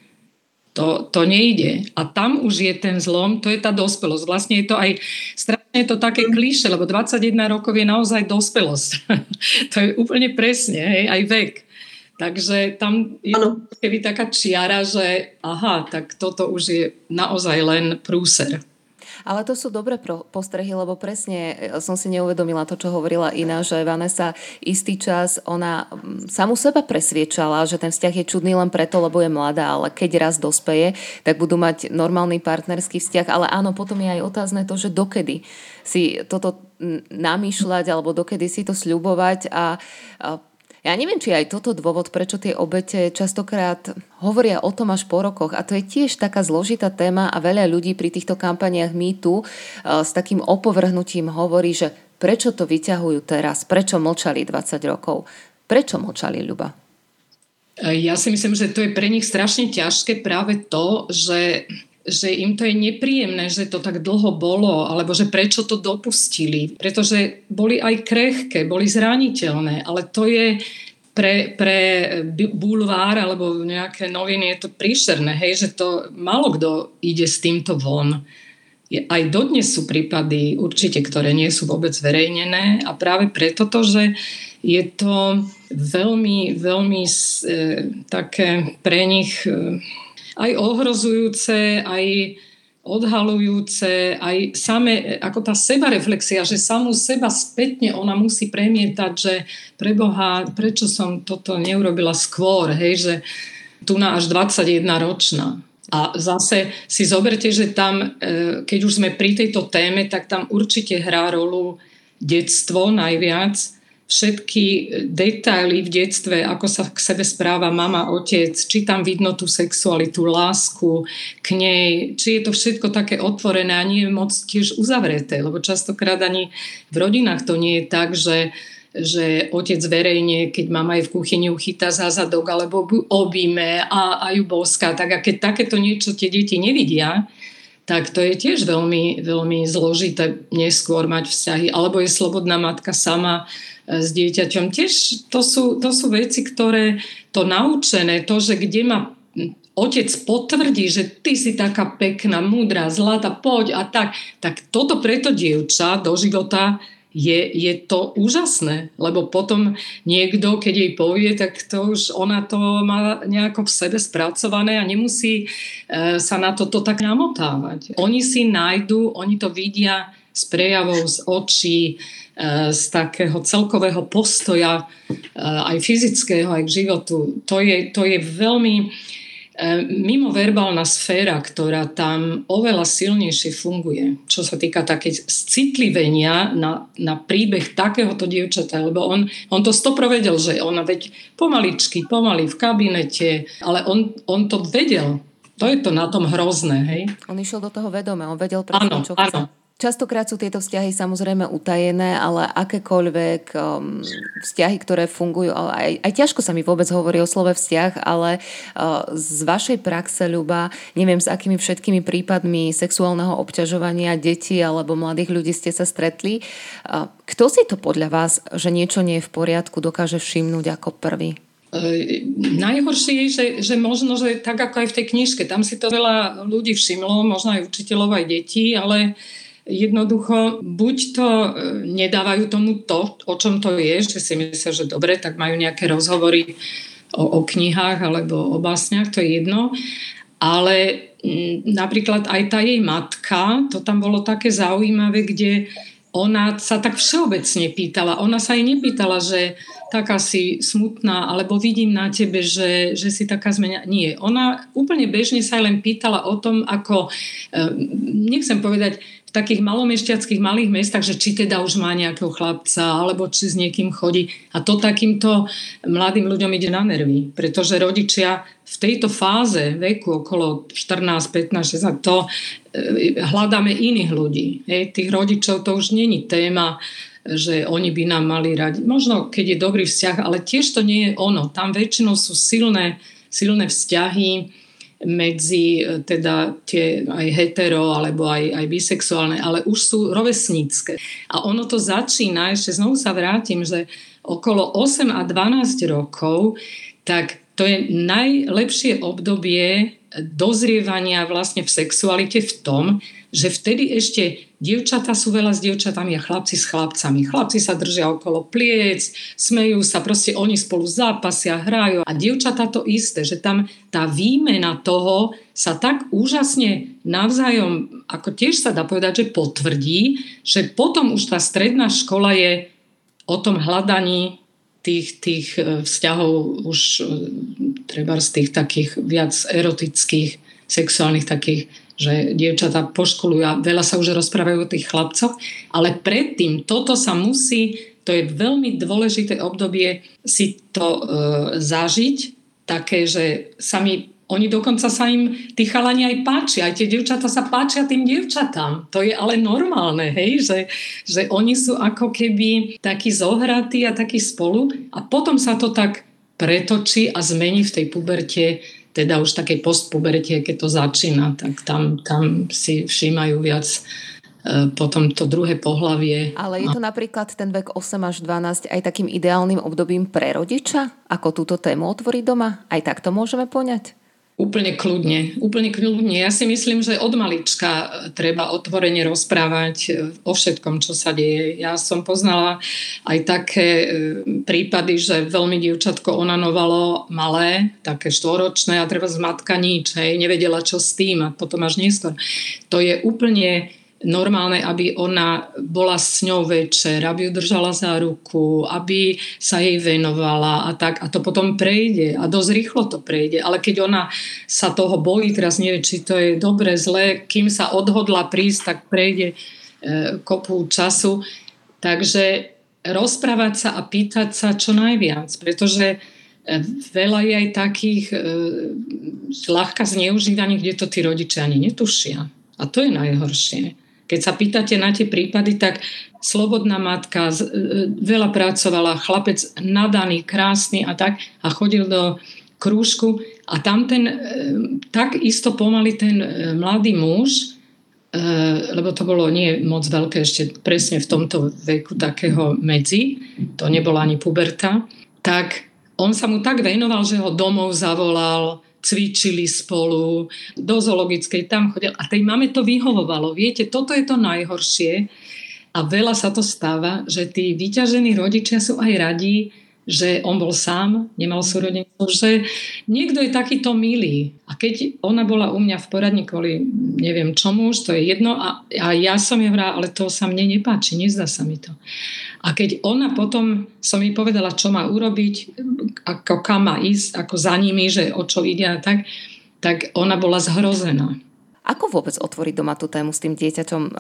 S4: To, to nejde. A tam už je ten zlom, to je tá dospelosť. Vlastne je to aj, strašne je to také klíše, lebo 21 rokov je naozaj dospelosť. to je úplne presne, hej, aj vek. Takže tam je keby taká čiara, že aha, tak toto už je naozaj len prúser.
S2: Ale to sú dobré postrehy, lebo presne e, som si neuvedomila to, čo hovorila Ina, že Vanessa istý čas, ona samu seba presviečala, že ten vzťah je čudný len preto, lebo je mladá, ale keď raz dospeje, tak budú mať normálny partnerský vzťah. Ale áno, potom je aj otázne to, že dokedy si toto namýšľať alebo dokedy si to sľubovať a, a ja neviem, či aj toto dôvod, prečo tie obete častokrát hovoria o tom až po rokoch. A to je tiež taká zložitá téma a veľa ľudí pri týchto kampaniách MeToo uh, s takým opovrhnutím hovorí, že prečo to vyťahujú teraz, prečo mlčali 20 rokov. Prečo mlčali, Ľuba?
S4: Ja si myslím, že to je pre nich strašne ťažké práve to, že že im to je nepríjemné, že to tak dlho bolo, alebo že prečo to dopustili. Pretože boli aj krehké, boli zraniteľné, ale to je pre, pre bulvár alebo nejaké noviny je to príšerné, hej, že to malo kto ide s týmto von. Aj dodnes sú prípady určite, ktoré nie sú vôbec zverejnené a práve preto to, že je to veľmi, veľmi e, také pre nich e, aj ohrozujúce, aj odhalujúce, aj same, ako tá sebareflexia, že samú seba spätne ona musí premietať, že preboha, prečo som toto neurobila skôr, hej, že tu na až 21 ročná. A zase si zoberte, že tam, e, keď už sme pri tejto téme, tak tam určite hrá rolu detstvo najviac, všetky detaily v detstve, ako sa k sebe správa mama, otec, či tam vidno tú sexualitu, lásku k nej, či je to všetko také otvorené a nie je moc tiež uzavreté, lebo častokrát ani v rodinách to nie je tak, že že otec verejne, keď mama je v kuchyni, uchytá za zadok alebo objíme a, a ju boská. Tak a keď takéto niečo tie deti nevidia, tak to je tiež veľmi, veľmi zložité neskôr mať vzťahy. Alebo je slobodná matka sama s dieťaťom. Tiež to sú, to sú veci, ktoré to naučené, to, že kde ma otec potvrdí, že ty si taká pekná, múdra, zlata, poď a tak, tak toto preto dievča do života je, je to úžasné, lebo potom niekto, keď jej povie, tak to už ona to má nejako v sebe spracované a nemusí e, sa na toto tak namotávať. Oni si nájdu, oni to vidia z prejavov, z očí, z takého celkového postoja e, aj fyzického, aj k životu. To je, to je veľmi e, mimoverbálna sféra, ktorá tam oveľa silnejšie funguje, čo sa týka také citlivenia na, na príbeh takéhoto dievčata, lebo on, on to stopro vedel, že ona veď pomaličky, pomaly v kabinete, ale on, on to vedel. To je to na tom hrozné, hej?
S2: On išiel do toho vedome, on vedel presne, čo chce. Častokrát sú tieto vzťahy samozrejme utajené, ale akékoľvek um, vzťahy, ktoré fungujú, aj, aj ťažko sa mi vôbec hovorí o slove vzťah, ale uh, z vašej praxe, Ľuba, neviem s akými všetkými prípadmi sexuálneho obťažovania detí alebo mladých ľudí ste sa stretli. Uh, kto si to podľa vás, že niečo nie je v poriadku, dokáže všimnúť ako prvý?
S4: Najhoršie je, že, že možno, že tak ako aj v tej knižke, tam si to veľa ľudí všimlo, možno aj učiteľov, aj detí, ale jednoducho buď to e, nedávajú tomu to, o čom to je, že si myslia, že dobre, tak majú nejaké rozhovory o, o knihách alebo o básniach, to je jedno, ale napríklad aj tá jej matka, to tam bolo také zaujímavé, kde ona sa tak všeobecne pýtala. Ona sa jej nepýtala, že taká si smutná, alebo vidím na tebe, že, že si taká zmenia. Nie, ona úplne bežne sa len pýtala o tom, ako, eh, nechcem povedať, v takých malomešťackých malých mestách, že či teda už má nejakého chlapca, alebo či s niekým chodí. A to takýmto mladým ľuďom ide na nervy, pretože rodičia v tejto fáze veku okolo 14, 15, 16, to e, hľadáme iných ľudí. Tých rodičov to už není téma, že oni by nám mali radiť. Možno, keď je dobrý vzťah, ale tiež to nie je ono. Tam väčšinou sú silné, silné vzťahy, medzi e, teda tie aj hetero alebo aj, aj bisexuálne, ale už sú rovesnícke. A ono to začína, ešte znovu sa vrátim, že okolo 8 a 12 rokov, tak to je najlepšie obdobie dozrievania vlastne v sexualite v tom, že vtedy ešte dievčatá sú veľa s dievčatami a chlapci s chlapcami. Chlapci sa držia okolo pliec, smejú sa, proste oni spolu zápasia, hrajú. A dievčatá to isté, že tam tá výmena toho sa tak úžasne navzájom, ako tiež sa dá povedať, že potvrdí, že potom už tá stredná škola je o tom hľadaní tých, tých e, vzťahov už e, treba z tých takých viac erotických, sexuálnych takých že dievčatá poškolujú a veľa sa už rozprávajú o tých chlapcoch, ale predtým toto sa musí, to je veľmi dôležité obdobie si to e, zažiť, také, že sami oni dokonca sa im, tí chalani aj páčia, aj tie dievčatá sa páčia tým dievčatám. To je ale normálne, hej, že, že oni sú ako keby takí zohratí a takí spolu a potom sa to tak pretočí a zmení v tej puberte teda už takej postpubertie, keď to začína, tak tam, tam si všímajú viac e, potom to druhé pohlavie.
S2: Ale je to napríklad ten vek 8 až 12 aj takým ideálnym obdobím pre rodiča? Ako túto tému otvoriť doma? Aj tak to môžeme poňať?
S4: Úplne kľudne, úplne kľudne. Ja si myslím, že od malička treba otvorene rozprávať e, o všetkom, čo sa deje. Ja som poznala aj také e, prípady, že veľmi dievčatko onanovalo malé, také štvoročné a treba z matka nič, hej, nevedela čo s tým a potom až neskôr. To je úplne normálne, aby ona bola s ňou večer, aby ju držala za ruku, aby sa jej venovala a tak. A to potom prejde a dosť rýchlo to prejde. Ale keď ona sa toho bojí, teraz nevie, či to je dobre, zlé, kým sa odhodla prísť, tak prejde e, kopu času. Takže rozprávať sa a pýtať sa čo najviac, pretože e, veľa je aj takých e, ľahka zneužívaní, kde to tí rodičia ani netušia. A to je najhoršie. Keď sa pýtate na tie prípady, tak slobodná matka, e, veľa pracovala, chlapec nadaný, krásny a tak a chodil do krúžku. A tam ten, e, tak isto pomaly ten e, mladý muž, lebo to bolo nie moc veľké ešte presne v tomto veku takého medzi, to nebola ani puberta, tak on sa mu tak venoval, že ho domov zavolal, cvičili spolu, do zoologickej tam chodil a tej mame to vyhovovalo. Viete, toto je to najhoršie a veľa sa to stáva, že tí vyťažení rodičia sú aj radí, že on bol sám, nemal súrodencov, že niekto je takýto milý. A keď ona bola u mňa v poradni kvôli neviem čomu, už to je jedno a, a ja som je vrá, ale to sa mne nepáči, nezdá sa mi to. A keď ona potom som jej povedala, čo má urobiť, ako kam má ísť, ako za nimi, že o čo ide a tak, tak ona bola zhrozená.
S2: Ako vôbec otvoriť doma tú tému s tým dieťaťom,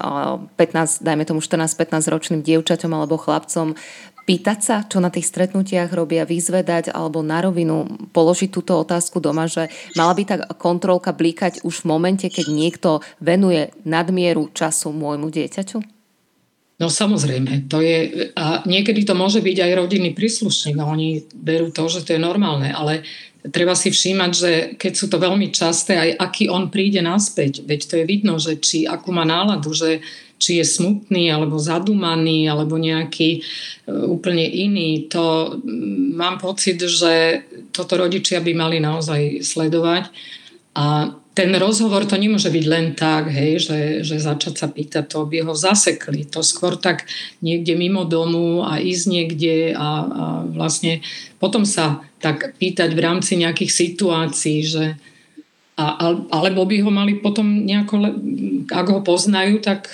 S2: 15, dajme tomu 14-15 ročným dievčaťom alebo chlapcom, pýtať sa, čo na tých stretnutiach robia, vyzvedať alebo na rovinu položiť túto otázku doma, že mala by tak kontrolka blíkať už v momente, keď niekto venuje nadmieru času môjmu dieťaťu?
S4: No samozrejme, to je, a niekedy to môže byť aj rodinný príslušník oni berú to, že to je normálne, ale treba si všímať, že keď sú to veľmi časté, aj aký on príde naspäť, veď to je vidno, že či akú má náladu, že či je smutný alebo zadúmaný alebo nejaký e, úplne iný. To mám pocit, že toto rodičia by mali naozaj sledovať. A ten rozhovor to nemôže byť len tak, hej, že, že začať sa pýtať, to by ho zasekli. To skôr tak niekde mimo domu a ísť niekde a, a vlastne potom sa tak pýtať v rámci nejakých situácií, že a, alebo by ho mali potom nejako, ak ho poznajú, tak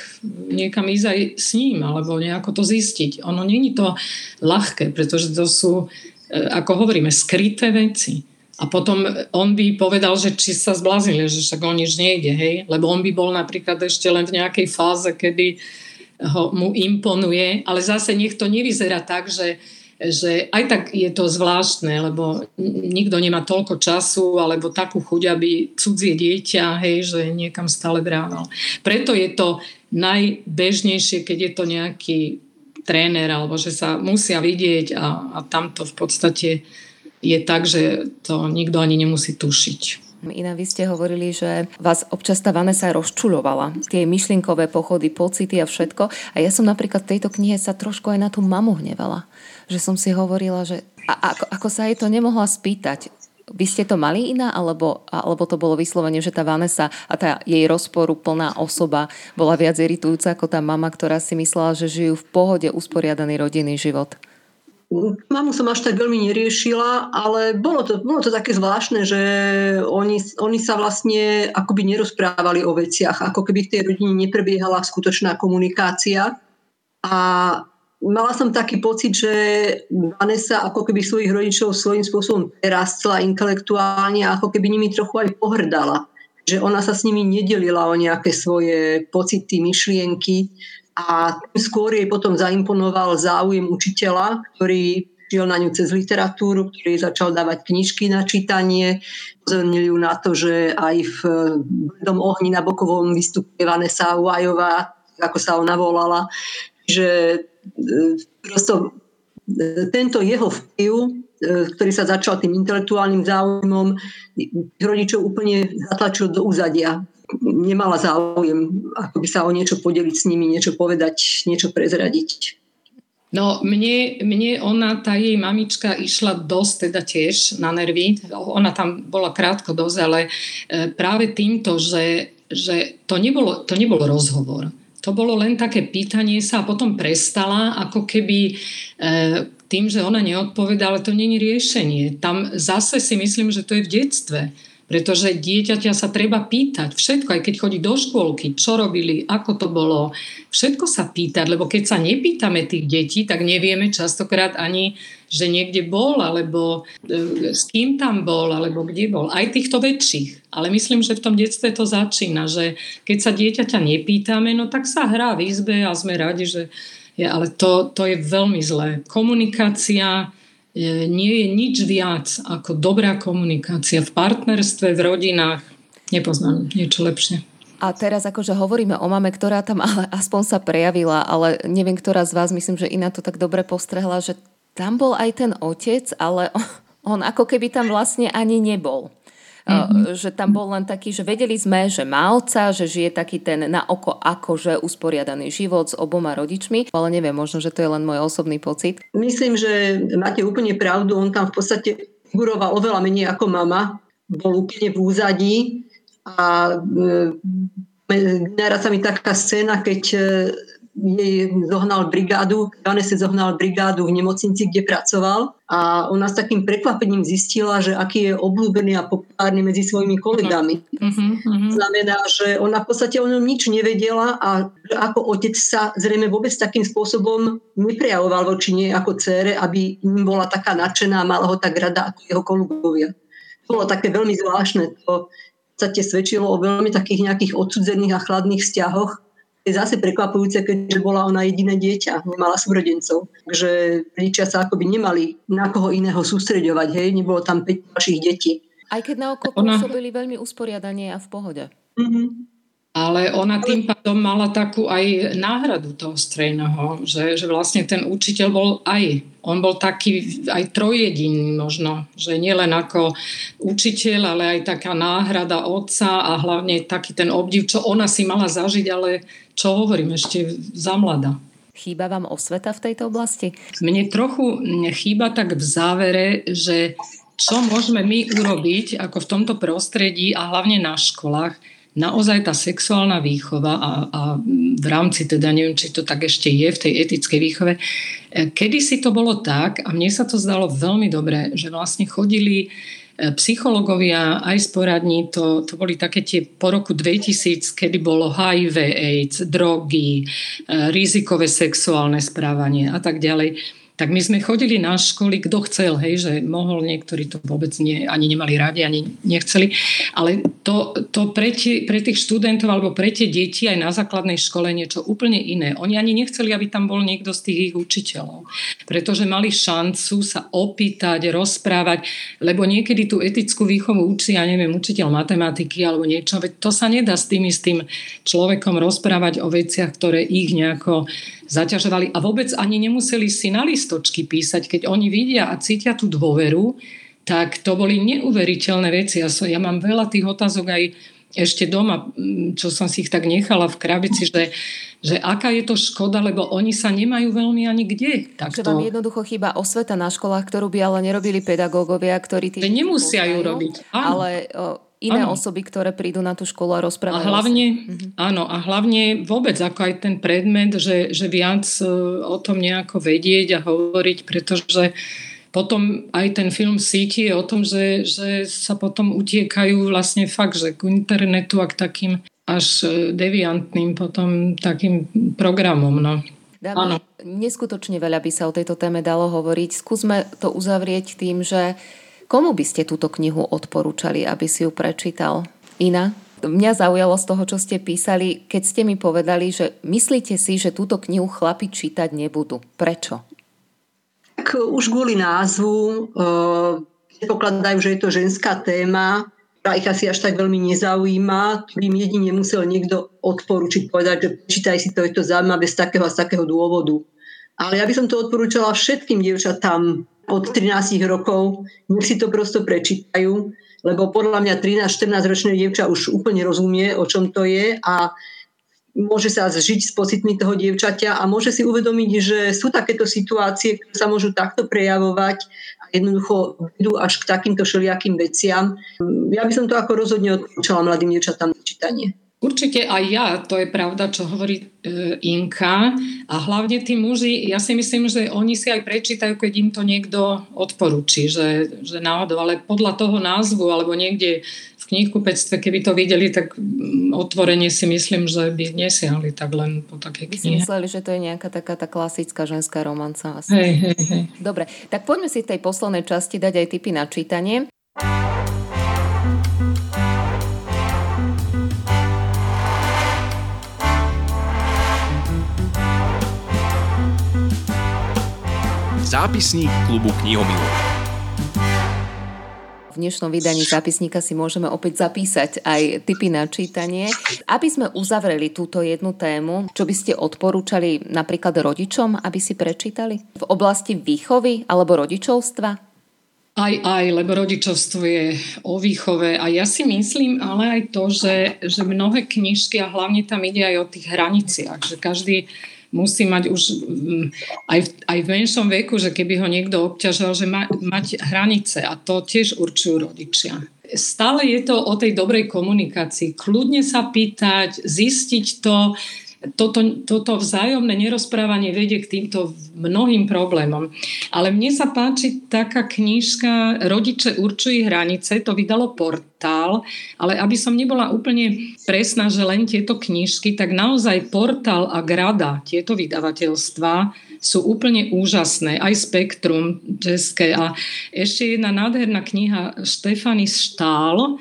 S4: niekam ísť aj s ním, alebo nejako to zistiť. Ono není to ľahké, pretože to sú, e, ako hovoríme, skryté veci. A potom on by povedal, že či sa zbláznili, že však on nič nejde, hej? Lebo on by bol napríklad ešte len v nejakej fáze, kedy ho, mu imponuje, ale zase nech to nevyzerá tak, že, že aj tak je to zvláštne, lebo nikto nemá toľko času alebo takú chuť, aby cudzie dieťa, hej, že niekam stále brával. Preto je to najbežnejšie, keď je to nejaký tréner, alebo že sa musia vidieť a, a tam to v podstate je tak, že to nikto ani nemusí tušiť.
S2: Iná, vy ste hovorili, že vás občas tá Vanessa rozčuľovala. Tie myšlienkové pochody, pocity a všetko. A ja som napríklad v tejto knihe sa trošku aj na tú mamu hnevala. Že som si hovorila, že a, ako, ako sa jej to nemohla spýtať. Vy ste to mali iná, alebo, alebo to bolo vyslovene, že tá Vanessa a tá jej rozporu plná osoba bola viac iritujúca ako tá mama, ktorá si myslela, že žijú v pohode usporiadaný rodinný život?
S3: Mamu som až tak veľmi neriešila, ale bolo to, bolo to také zvláštne, že oni, oni sa vlastne akoby nerozprávali o veciach, ako keby v tej rodine neprebiehala skutočná komunikácia. A mala som taký pocit, že Vanessa ako keby svojich rodičov svojím spôsobom prerastla intelektuálne a ako keby nimi trochu aj pohrdala. Že ona sa s nimi nedelila o nejaké svoje pocity, myšlienky, a skôr jej potom zaimponoval záujem učiteľa, ktorý šiel na ňu cez literatúru, ktorý začal dávať knižky na čítanie. Pozornili ju na to, že aj v Bledom ohni na Bokovom vystupuje Vanessa Uajová, ako sa ona volala. Že e, prosto e, tento jeho vplyv, e, ktorý sa začal tým intelektuálnym záujmom, rodičov úplne zatlačil do úzadia nemala záujem ako by sa o niečo podeliť s nimi, niečo povedať, niečo prezradiť.
S4: No mne, mne ona, tá jej mamička išla dosť teda tiež na nervy. Ona tam bola krátko dosť, ale e, práve týmto, že, že to, nebolo, to nebol rozhovor. To bolo len také pýtanie sa a potom prestala, ako keby e, tým, že ona neodpovedala, to není riešenie. Tam zase si myslím, že to je v detstve pretože dieťaťa sa treba pýtať. Všetko, aj keď chodí do škôlky, čo robili, ako to bolo. Všetko sa pýtať, lebo keď sa nepýtame tých detí, tak nevieme častokrát ani, že niekde bol, alebo e, s kým tam bol, alebo kde bol. Aj týchto väčších. Ale myslím, že v tom detstve to začína, že keď sa dieťaťa nepýtame, no tak sa hrá v izbe a sme radi, že je, ale to, to je veľmi zlé. Komunikácia, nie je nič viac ako dobrá komunikácia v partnerstve, v rodinách. Nepoznám niečo lepšie.
S2: A teraz akože hovoríme o mame, ktorá tam ale aspoň sa prejavila, ale neviem, ktorá z vás, myslím, že Ina to tak dobre postrehla, že tam bol aj ten otec, ale on ako keby tam vlastne ani nebol. Mm-hmm. Že tam bol len taký, že vedeli sme, že má otca, že žije taký ten na oko akože usporiadaný život s oboma rodičmi, ale neviem, možno, že to je len môj osobný pocit.
S3: Myslím, že máte úplne pravdu, on tam v podstate figuroval oveľa menej ako mama, bol úplne v úzadí a e, naraz sa mi taká scéna, keď e, jej zohnal brigádu, Vanese zohnal brigádu v nemocnici, kde pracoval a ona s takým prekvapením zistila, že aký je obľúbený a populárny medzi svojimi kolegami. Uh-huh, Znamená, že ona v podstate o ňom nič nevedela a ako otec sa zrejme vôbec takým spôsobom neprejavoval voči nej ako cére, aby im bola taká nadšená a mala ho tak rada ako jeho kolegovia. Bolo také veľmi zvláštne. To v podstate svedčilo o veľmi takých nejakých odsudzených a chladných vzťahoch, je zase prekvapujúce, keďže bola ona jediné dieťa, nemala súrodencov. Takže rodičia sa akoby nemali na koho iného sústreďovať, hej, nebolo tam 5 ďalších detí.
S2: Aj keď na oko pôsobili veľmi usporiadanie a v pohode. Mm-hmm.
S4: Ale ona tým pádom mala takú aj náhradu toho strejného, že, že vlastne ten učiteľ bol aj, on bol taký aj trojjediný možno, že nielen ako učiteľ, ale aj taká náhrada otca a hlavne taký ten obdiv, čo ona si mala zažiť, ale čo hovorím, ešte za mladá.
S2: Chýba vám osveta v tejto oblasti?
S4: Mne trochu chýba tak v závere, že čo môžeme my urobiť ako v tomto prostredí a hlavne na školách, naozaj tá sexuálna výchova a, a v rámci teda, neviem, či to tak ešte je v tej etickej výchove, e, kedy si to bolo tak a mne sa to zdalo veľmi dobre, že vlastne chodili e, psychológovia, aj sporadní, to, to boli také tie po roku 2000, kedy bolo HIV, AIDS, drogy, e, rizikové sexuálne správanie a tak ďalej tak my sme chodili na školy, kto chcel, hej, že mohol, niektorí to vôbec nie, ani nemali radi, ani nechceli, ale to, to pre, tie, pre tých študentov alebo pre tie deti aj na základnej škole niečo úplne iné. Oni ani nechceli, aby tam bol niekto z tých ich učiteľov, pretože mali šancu sa opýtať, rozprávať, lebo niekedy tú etickú výchovu učí, ja neviem, učiteľ matematiky alebo niečo, veď to sa nedá s tým istým človekom rozprávať o veciach, ktoré ich nejako zaťažovali a vôbec ani nemuseli si na listočky písať. Keď oni vidia a cítia tú dôveru, tak to boli neuveriteľné veci. Ja, so, ja mám veľa tých otázok aj ešte doma, čo som si ich tak nechala v krabici, že, že aká je to škoda, lebo oni sa nemajú veľmi ani kde.
S2: Tak že vám jednoducho chýba osveta na školách, ktorú by ale nerobili pedagógovia, ktorí...
S4: Tí nemusia ju robiť.
S2: Áno. Ale o, iné ano. osoby, ktoré prídu na tú školu a rozprávajú.
S4: A hlavne, mhm. áno, a hlavne vôbec ako aj ten predmet, že, že viac e, o tom nejako vedieť a hovoriť, pretože potom aj ten film síti je o tom, že, že sa potom utiekajú vlastne fakt, že k internetu a k takým až e, deviantným potom takým programom. No.
S2: Dáme, neskutočne veľa by sa o tejto téme dalo hovoriť. Skúsme to uzavrieť tým, že Komu by ste túto knihu odporúčali, aby si ju prečítal? Ina? Mňa zaujalo z toho, čo ste písali, keď ste mi povedali, že myslíte si, že túto knihu chlapi čítať nebudú. Prečo?
S3: Tak už kvôli názvu predpokladajú, že je to ženská téma, ktorá ich asi až tak veľmi nezaujíma. Tu jedine musel niekto odporučiť, povedať, že čítaj si to, je to zaujímavé z takého a z takého dôvodu. Ale ja by som to odporúčala všetkým dievčatám od 13 rokov, nech si to prosto prečítajú, lebo podľa mňa 13-14 ročné dievča už úplne rozumie, o čom to je a môže sa zžiť s pocitmi toho dievčaťa a môže si uvedomiť, že sú takéto situácie, ktoré sa môžu takto prejavovať a jednoducho vedú až k takýmto všelijakým veciam. Ja by som to ako rozhodne odporúčala mladým dievčatám čítanie.
S4: Určite aj ja, to je pravda, čo hovorí e, Inka. A hlavne tí muži, ja si myslím, že oni si aj prečítajú, keď im to niekto odporúči, že, že náhodou, ale podľa toho názvu alebo niekde v knihkupectve, keby to videli, tak mm, otvorene si myslím, že by nesiahli tak len po takej knihe.
S2: By si mysleli, že to je nejaká taká tá klasická ženská romanca.
S4: Asi. Hej, hej, hej.
S2: Dobre, tak poďme si v tej poslednej časti dať aj tipy na čítanie.
S1: Zápisník klubu knihomilov.
S2: V dnešnom vydaní zápisníka si môžeme opäť zapísať aj tipy na čítanie. Aby sme uzavreli túto jednu tému, čo by ste odporúčali napríklad rodičom, aby si prečítali? V oblasti výchovy alebo rodičovstva?
S4: Aj, aj, lebo rodičovstvo je o výchove a ja si myslím ale aj to, že, že mnohé knižky a hlavne tam ide aj o tých hraniciach, že každý musí mať už aj v, aj v menšom veku, že keby ho niekto obťažoval, že ma, mať hranice a to tiež určujú rodičia. Stále je to o tej dobrej komunikácii. Kľudne sa pýtať, zistiť to, toto, toto vzájomné nerozprávanie vedie k týmto mnohým problémom. Ale mne sa páči taká knižka Rodiče určujú hranice, to vydalo portál, ale aby som nebola úplne presná, že len tieto knižky, tak naozaj portál a grada, tieto vydavateľstva sú úplne úžasné. Aj Spektrum české a ešte jedna nádherná kniha Štefany Štál,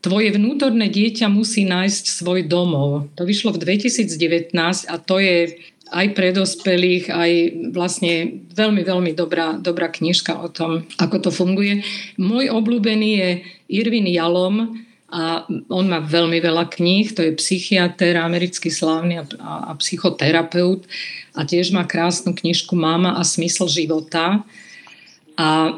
S4: Tvoje vnútorné dieťa musí nájsť svoj domov. To vyšlo v 2019 a to je aj pre dospelých, aj vlastne veľmi, veľmi dobrá, dobrá knižka o tom, ako to funguje. Môj obľúbený je Irvin Jalom a on má veľmi veľa kníh, to je psychiatr, americký slávny a, a, a psychoterapeut a tiež má krásnu knižku Máma a smysl života a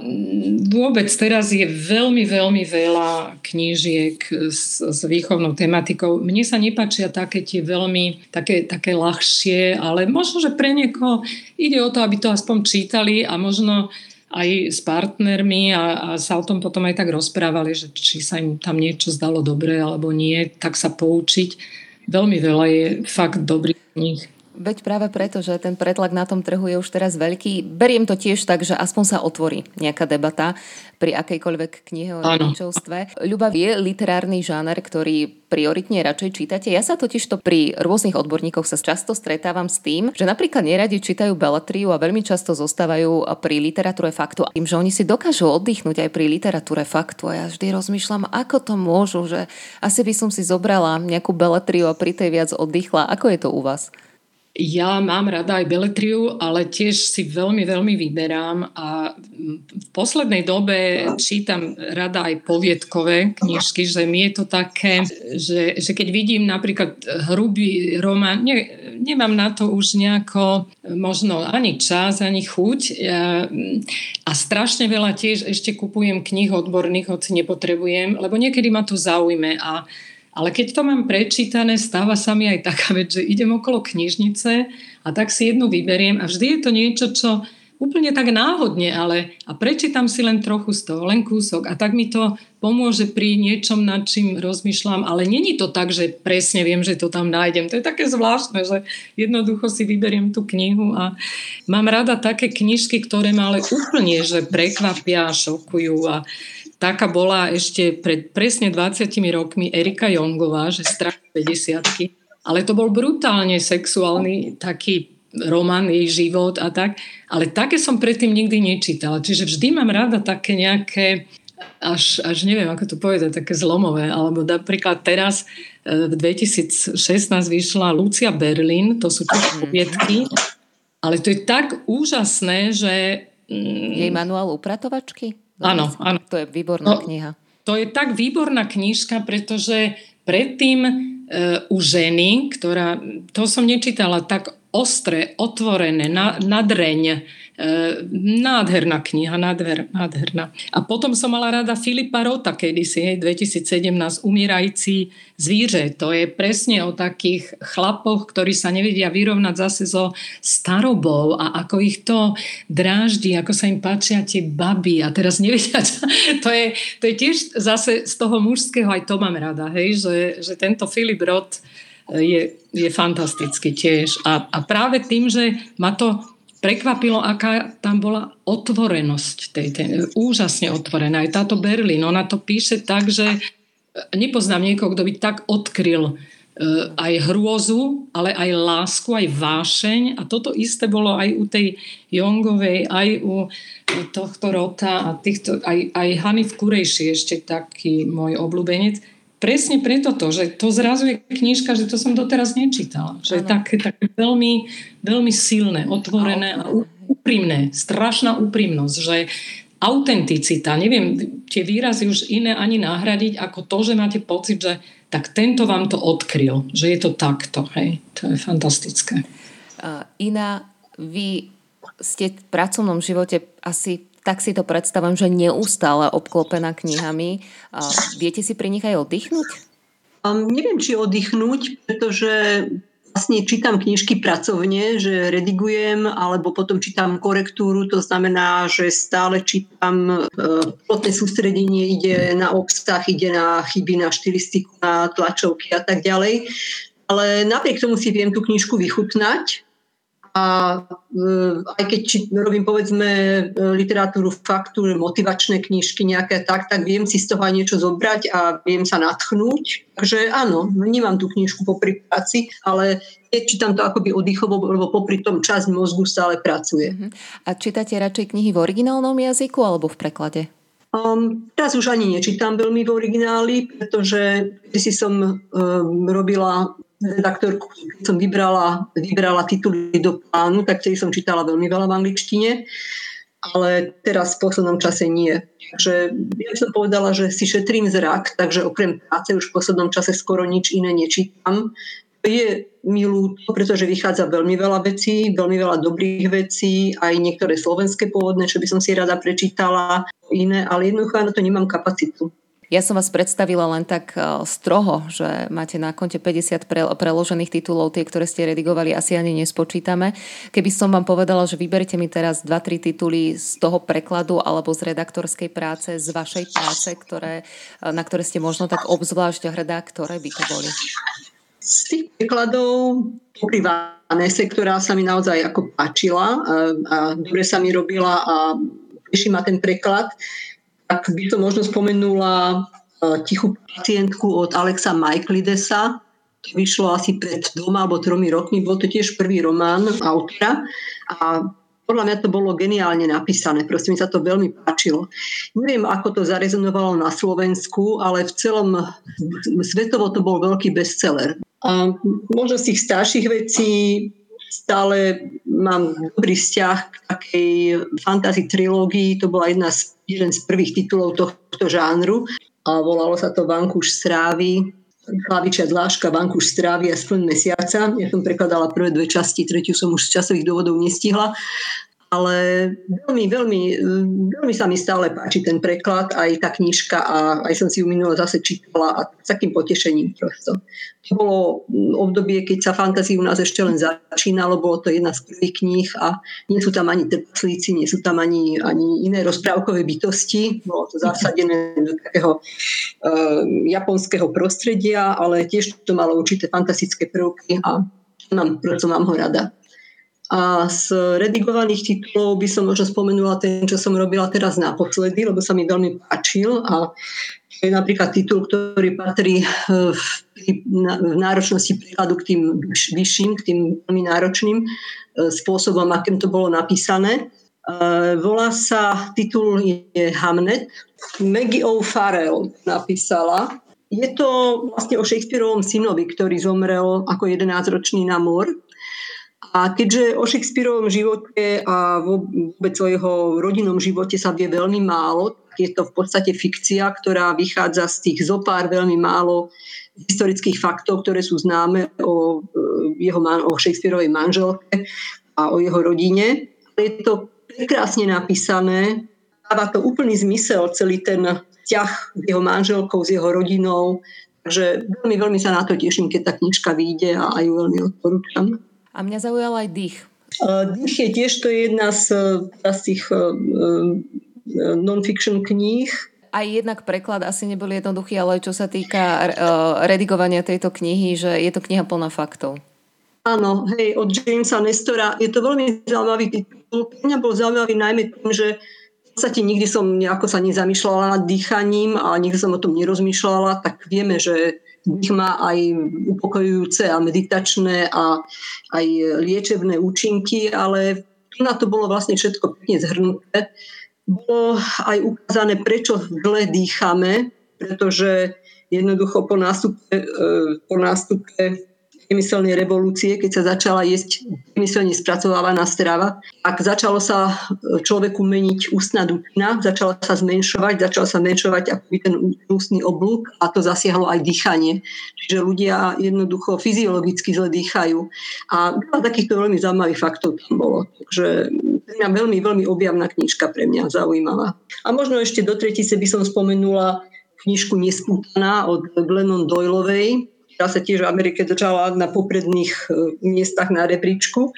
S4: vôbec teraz je veľmi, veľmi veľa knížiek s, s výchovnou tematikou. Mne sa nepáčia také tie veľmi, také, také ľahšie, ale možno, že pre niekoho ide o to, aby to aspoň čítali a možno aj s partnermi a, a sa o tom potom aj tak rozprávali, že či sa im tam niečo zdalo dobre alebo nie, tak sa poučiť. Veľmi veľa je fakt dobrých kníh.
S2: Veď práve preto, že ten pretlak na tom trhu je už teraz veľký. Beriem to tiež tak, že aspoň sa otvorí nejaká debata pri akejkoľvek knihe o rodičovstve. Ľuba je literárny žáner, ktorý prioritne radšej čítate. Ja sa totiž to pri rôznych odborníkoch sa často stretávam s tým, že napríklad neradi čítajú beletriu a veľmi často zostávajú pri literatúre faktu. Tým, že oni si dokážu oddychnúť aj pri literatúre faktu. A ja vždy rozmýšľam, ako to môžu, že asi by som si zobrala nejakú beletriu a pri tej viac oddychla. Ako je to u vás?
S4: Ja mám rada aj beletriu, ale tiež si veľmi, veľmi vyberám a v poslednej dobe čítam rada aj poviedkové knižky, že mi je to také, že, že keď vidím napríklad hrubý román, ne, nemám na to už nejako možno ani čas, ani chuť a strašne veľa tiež ešte kupujem knih odborných, hoci nepotrebujem, lebo niekedy ma to zaujme a ale keď to mám prečítané, stáva sa mi aj taká vec, že idem okolo knižnice a tak si jednu vyberiem a vždy je to niečo, čo úplne tak náhodne, ale a prečítam si len trochu z toho, len kúsok a tak mi to pomôže pri niečom, nad čím rozmýšľam, ale není to tak, že presne viem, že to tam nájdem. To je také zvláštne, že jednoducho si vyberiem tú knihu a mám rada také knižky, ktoré ma ale úplne, že prekvapia, šokujú a taká bola ešte pred presne 20 rokmi Erika Jongová, že strach 50 ale to bol brutálne sexuálny taký román, jej život a tak. Ale také som predtým nikdy nečítala. Čiže vždy mám rada také nejaké až, až neviem, ako to povedať, také zlomové. Alebo napríklad teraz e, v 2016 vyšla Lucia Berlin, to sú tiež mhm. poviedky, ale to je tak úžasné, že...
S2: Mm, jej manuál upratovačky?
S4: Áno, áno.
S2: To je výborná no, kniha.
S4: To je tak výborná knižka, pretože predtým e, u ženy, ktorá, to som nečítala, tak ostré, otvorené, na, na dreň, nádherná kniha, nádher, nádherná. A potom som mala rada Filipa Rota kedysi, hej, 2017, Umierajúci zvíře. To je presne o takých chlapoch, ktorí sa nevedia vyrovnať zase so starobou a ako ich to dráždi, ako sa im páčia tie baby a teraz nevedia, to je, to je tiež zase z toho mužského, aj to mám rada, hej, že, že tento Filip Roth je, je fantastický tiež. A, a práve tým, že ma to prekvapilo, aká tam bola otvorenosť tej, tej úžasne otvorená. Aj táto Berlín, ona to píše tak, že nepoznám niekoho, kto by tak odkryl e, aj hrôzu, ale aj lásku, aj vášeň. A toto isté bolo aj u tej Jongovej, aj u tohto Rota a týchto, aj, aj Hanif Kurejši, ešte taký môj obľúbenec presne preto to, že to zrazu je knižka, že to som doteraz nečítala. Že je také, také veľmi, veľmi silné, otvorené a úprimné. Strašná úprimnosť, že autenticita, neviem tie výrazy už iné ani nahradiť ako to, že máte pocit, že tak tento vám to odkryl, že je to takto. Hej. To je fantastické.
S2: Uh, Ina, vy ste v pracovnom živote asi tak si to predstavujem, že neustále obklopená knihami. Viete si pri nich aj oddychnúť?
S3: Um, neviem, či oddychnúť, pretože vlastne čítam knižky pracovne, že redigujem, alebo potom čítam korektúru, to znamená, že stále čítam e, plotné sústredenie, ide na obsah, ide na chyby, na štilistiku, na tlačovky a tak ďalej. Ale napriek tomu si viem tú knižku vychutnať a e, aj keď či, robím povedzme e, literatúru faktu, motivačné knižky nejaké tak, tak viem si z toho aj niečo zobrať a viem sa natchnúť. Takže áno, nemám tú knižku popri práci, ale čítam to akoby oddychovo, lebo popri tom časť mozgu stále pracuje. Uh-huh.
S2: A čítate radšej knihy v originálnom jazyku alebo v preklade?
S3: Um, teraz už ani nečítam veľmi v origináli, pretože si som um, robila redaktorku, keď som vybrala, vybrala tituly do plánu, tak tej som čítala veľmi veľa v angličtine, ale teraz v poslednom čase nie. Takže ja som povedala, že si šetrím zrak, takže okrem práce už v poslednom čase skoro nič iné nečítam. Je mi ľúto, pretože vychádza veľmi veľa vecí, veľmi veľa dobrých vecí, aj niektoré slovenské pôvodné, čo by som si rada prečítala, iné, ale jednoducho na to nemám kapacitu.
S2: Ja som vás predstavila len tak e, stroho, že máte na konte 50 pre, preložených titulov, tie, ktoré ste redigovali, asi ani nespočítame. Keby som vám povedala, že vyberte mi teraz 2-3 tituly z toho prekladu alebo z redaktorskej práce, z vašej práce, ktoré, e, na ktoré ste možno tak obzvlášť hrdá, ktoré by to boli?
S3: Z tých prekladov pokrýva Vanese, ktorá sa mi naozaj ako páčila a, a dobre sa mi robila a teší ma ten preklad tak by som možno spomenula e, tichú pacientku od Alexa Michaelidesa. To vyšlo asi pred dvoma alebo tromi rokmi. Bol to tiež prvý román autora a podľa mňa to bolo geniálne napísané, proste mi sa to veľmi páčilo. Neviem, ako to zarezonovalo na Slovensku, ale v celom svetovo to bol veľký bestseller. A možno z tých starších vecí stále mám dobrý vzťah k takej fantasy trilógii. To bola jedna z, jeden z prvých titulov tohto žánru a volalo sa to Vankúš strávy. Hlavičia dláška, Vankúš strávy a splň mesiaca. Ja som prekladala prvé dve časti, tretiu som už z časových dôvodov nestihla ale veľmi, veľmi, veľmi sa mi stále páči ten preklad, aj tá knižka a aj som si ju minulo zase čítala a s takým potešením prosto. To bolo obdobie, keď sa fantázii u nás ešte len začínalo, bolo to jedna z prvých kníh a nie sú tam ani trpaslíci, nie sú tam ani, ani iné rozprávkové bytosti, bolo to zasadené do takého uh, japonského prostredia, ale tiež to malo určité fantastické prvky a mám, preto mám ho rada. A z redigovaných titulov by som možno spomenula ten, čo som robila teraz naposledy, lebo sa mi veľmi páčil a je napríklad titul, ktorý patrí e, v, náročnosti príkladu k tým vyšším, k tým veľmi náročným e, spôsobom, akým to bolo napísané. E, volá sa, titul je Hamnet. Maggie O'Farrell napísala. Je to vlastne o Shakespeareovom synovi, ktorý zomrel ako 11-ročný na mor a keďže o Shakespeareovom živote a vôbec o jeho rodinnom živote sa vie veľmi málo, je to v podstate fikcia, ktorá vychádza z tých zopár veľmi málo historických faktov, ktoré sú známe o, e, jeho, o Shakespeareovej manželke a o jeho rodine. Je to prekrásne napísané, dáva to úplný zmysel, celý ten vzťah s jeho manželkou, s jeho rodinou. Takže veľmi, veľmi sa na to teším, keď tá knižka vyjde a aj ju veľmi odporúčam.
S2: A mňa zaujal aj dých.
S3: Dých je tiež to je jedna z, z tých non-fiction kníh.
S2: Aj jednak preklad asi nebol jednoduchý, ale čo sa týka redigovania tejto knihy, že je to kniha plná faktov.
S3: Áno, hej, od Jamesa Nestora. Je to veľmi zaujímavý titul. Pre mňa bol zaujímavý najmä tým, že v podstate nikdy som nejako sa nezamýšľala nad dýchaním a nikdy som o tom nerozmýšľala, tak vieme, že nich má aj upokojujúce a meditačné a aj liečebné účinky, ale na to bolo vlastne všetko pekne zhrnuté. Bolo aj ukázané, prečo zle dýchame, pretože jednoducho po nástupe, e, po nástupe priemyselnej revolúcie, keď sa začala jesť priemyselne spracovávaná strava. Ak začalo sa človeku meniť ústna dutina, začala sa zmenšovať, začal sa zmenšovať akoby ten ústny oblúk a to zasiahlo aj dýchanie. Čiže ľudia jednoducho fyziologicky zle dýchajú. A veľa takýchto veľmi zaujímavých faktov tam bolo. Takže pre mňa veľmi, veľmi objavná knižka pre mňa zaujímavá. A možno ešte do tretice by som spomenula knižku Nespútaná od Glennon Doyleovej, ktorá sa tiež v Amerike držala na popredných e, miestach na rebríčku.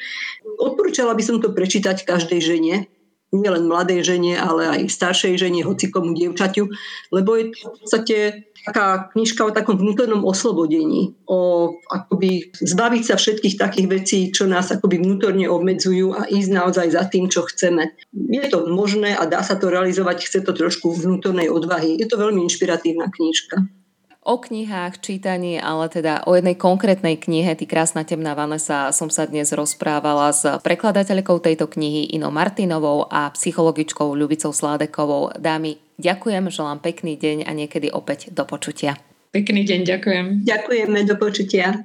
S3: Odporúčala by som to prečítať každej žene, nielen mladej žene, ale aj staršej žene, hoci komu dievčaťu, lebo je to v podstate taká knižka o takom vnútornom oslobodení, o akoby zbaviť sa všetkých takých vecí, čo nás akoby vnútorne obmedzujú a ísť naozaj za tým, čo chceme. Je to možné a dá sa to realizovať, chce to trošku vnútornej odvahy. Je to veľmi inšpiratívna knižka
S2: o knihách, čítaní, ale teda o jednej konkrétnej knihe, Ty krásna temná Vanessa, som sa dnes rozprávala s prekladateľkou tejto knihy Inou Martinovou a psychologičkou Ľubicou Sládekovou. Dámy, ďakujem, želám pekný deň a niekedy opäť do počutia.
S4: Pekný deň, ďakujem.
S3: Ďakujeme, do počutia.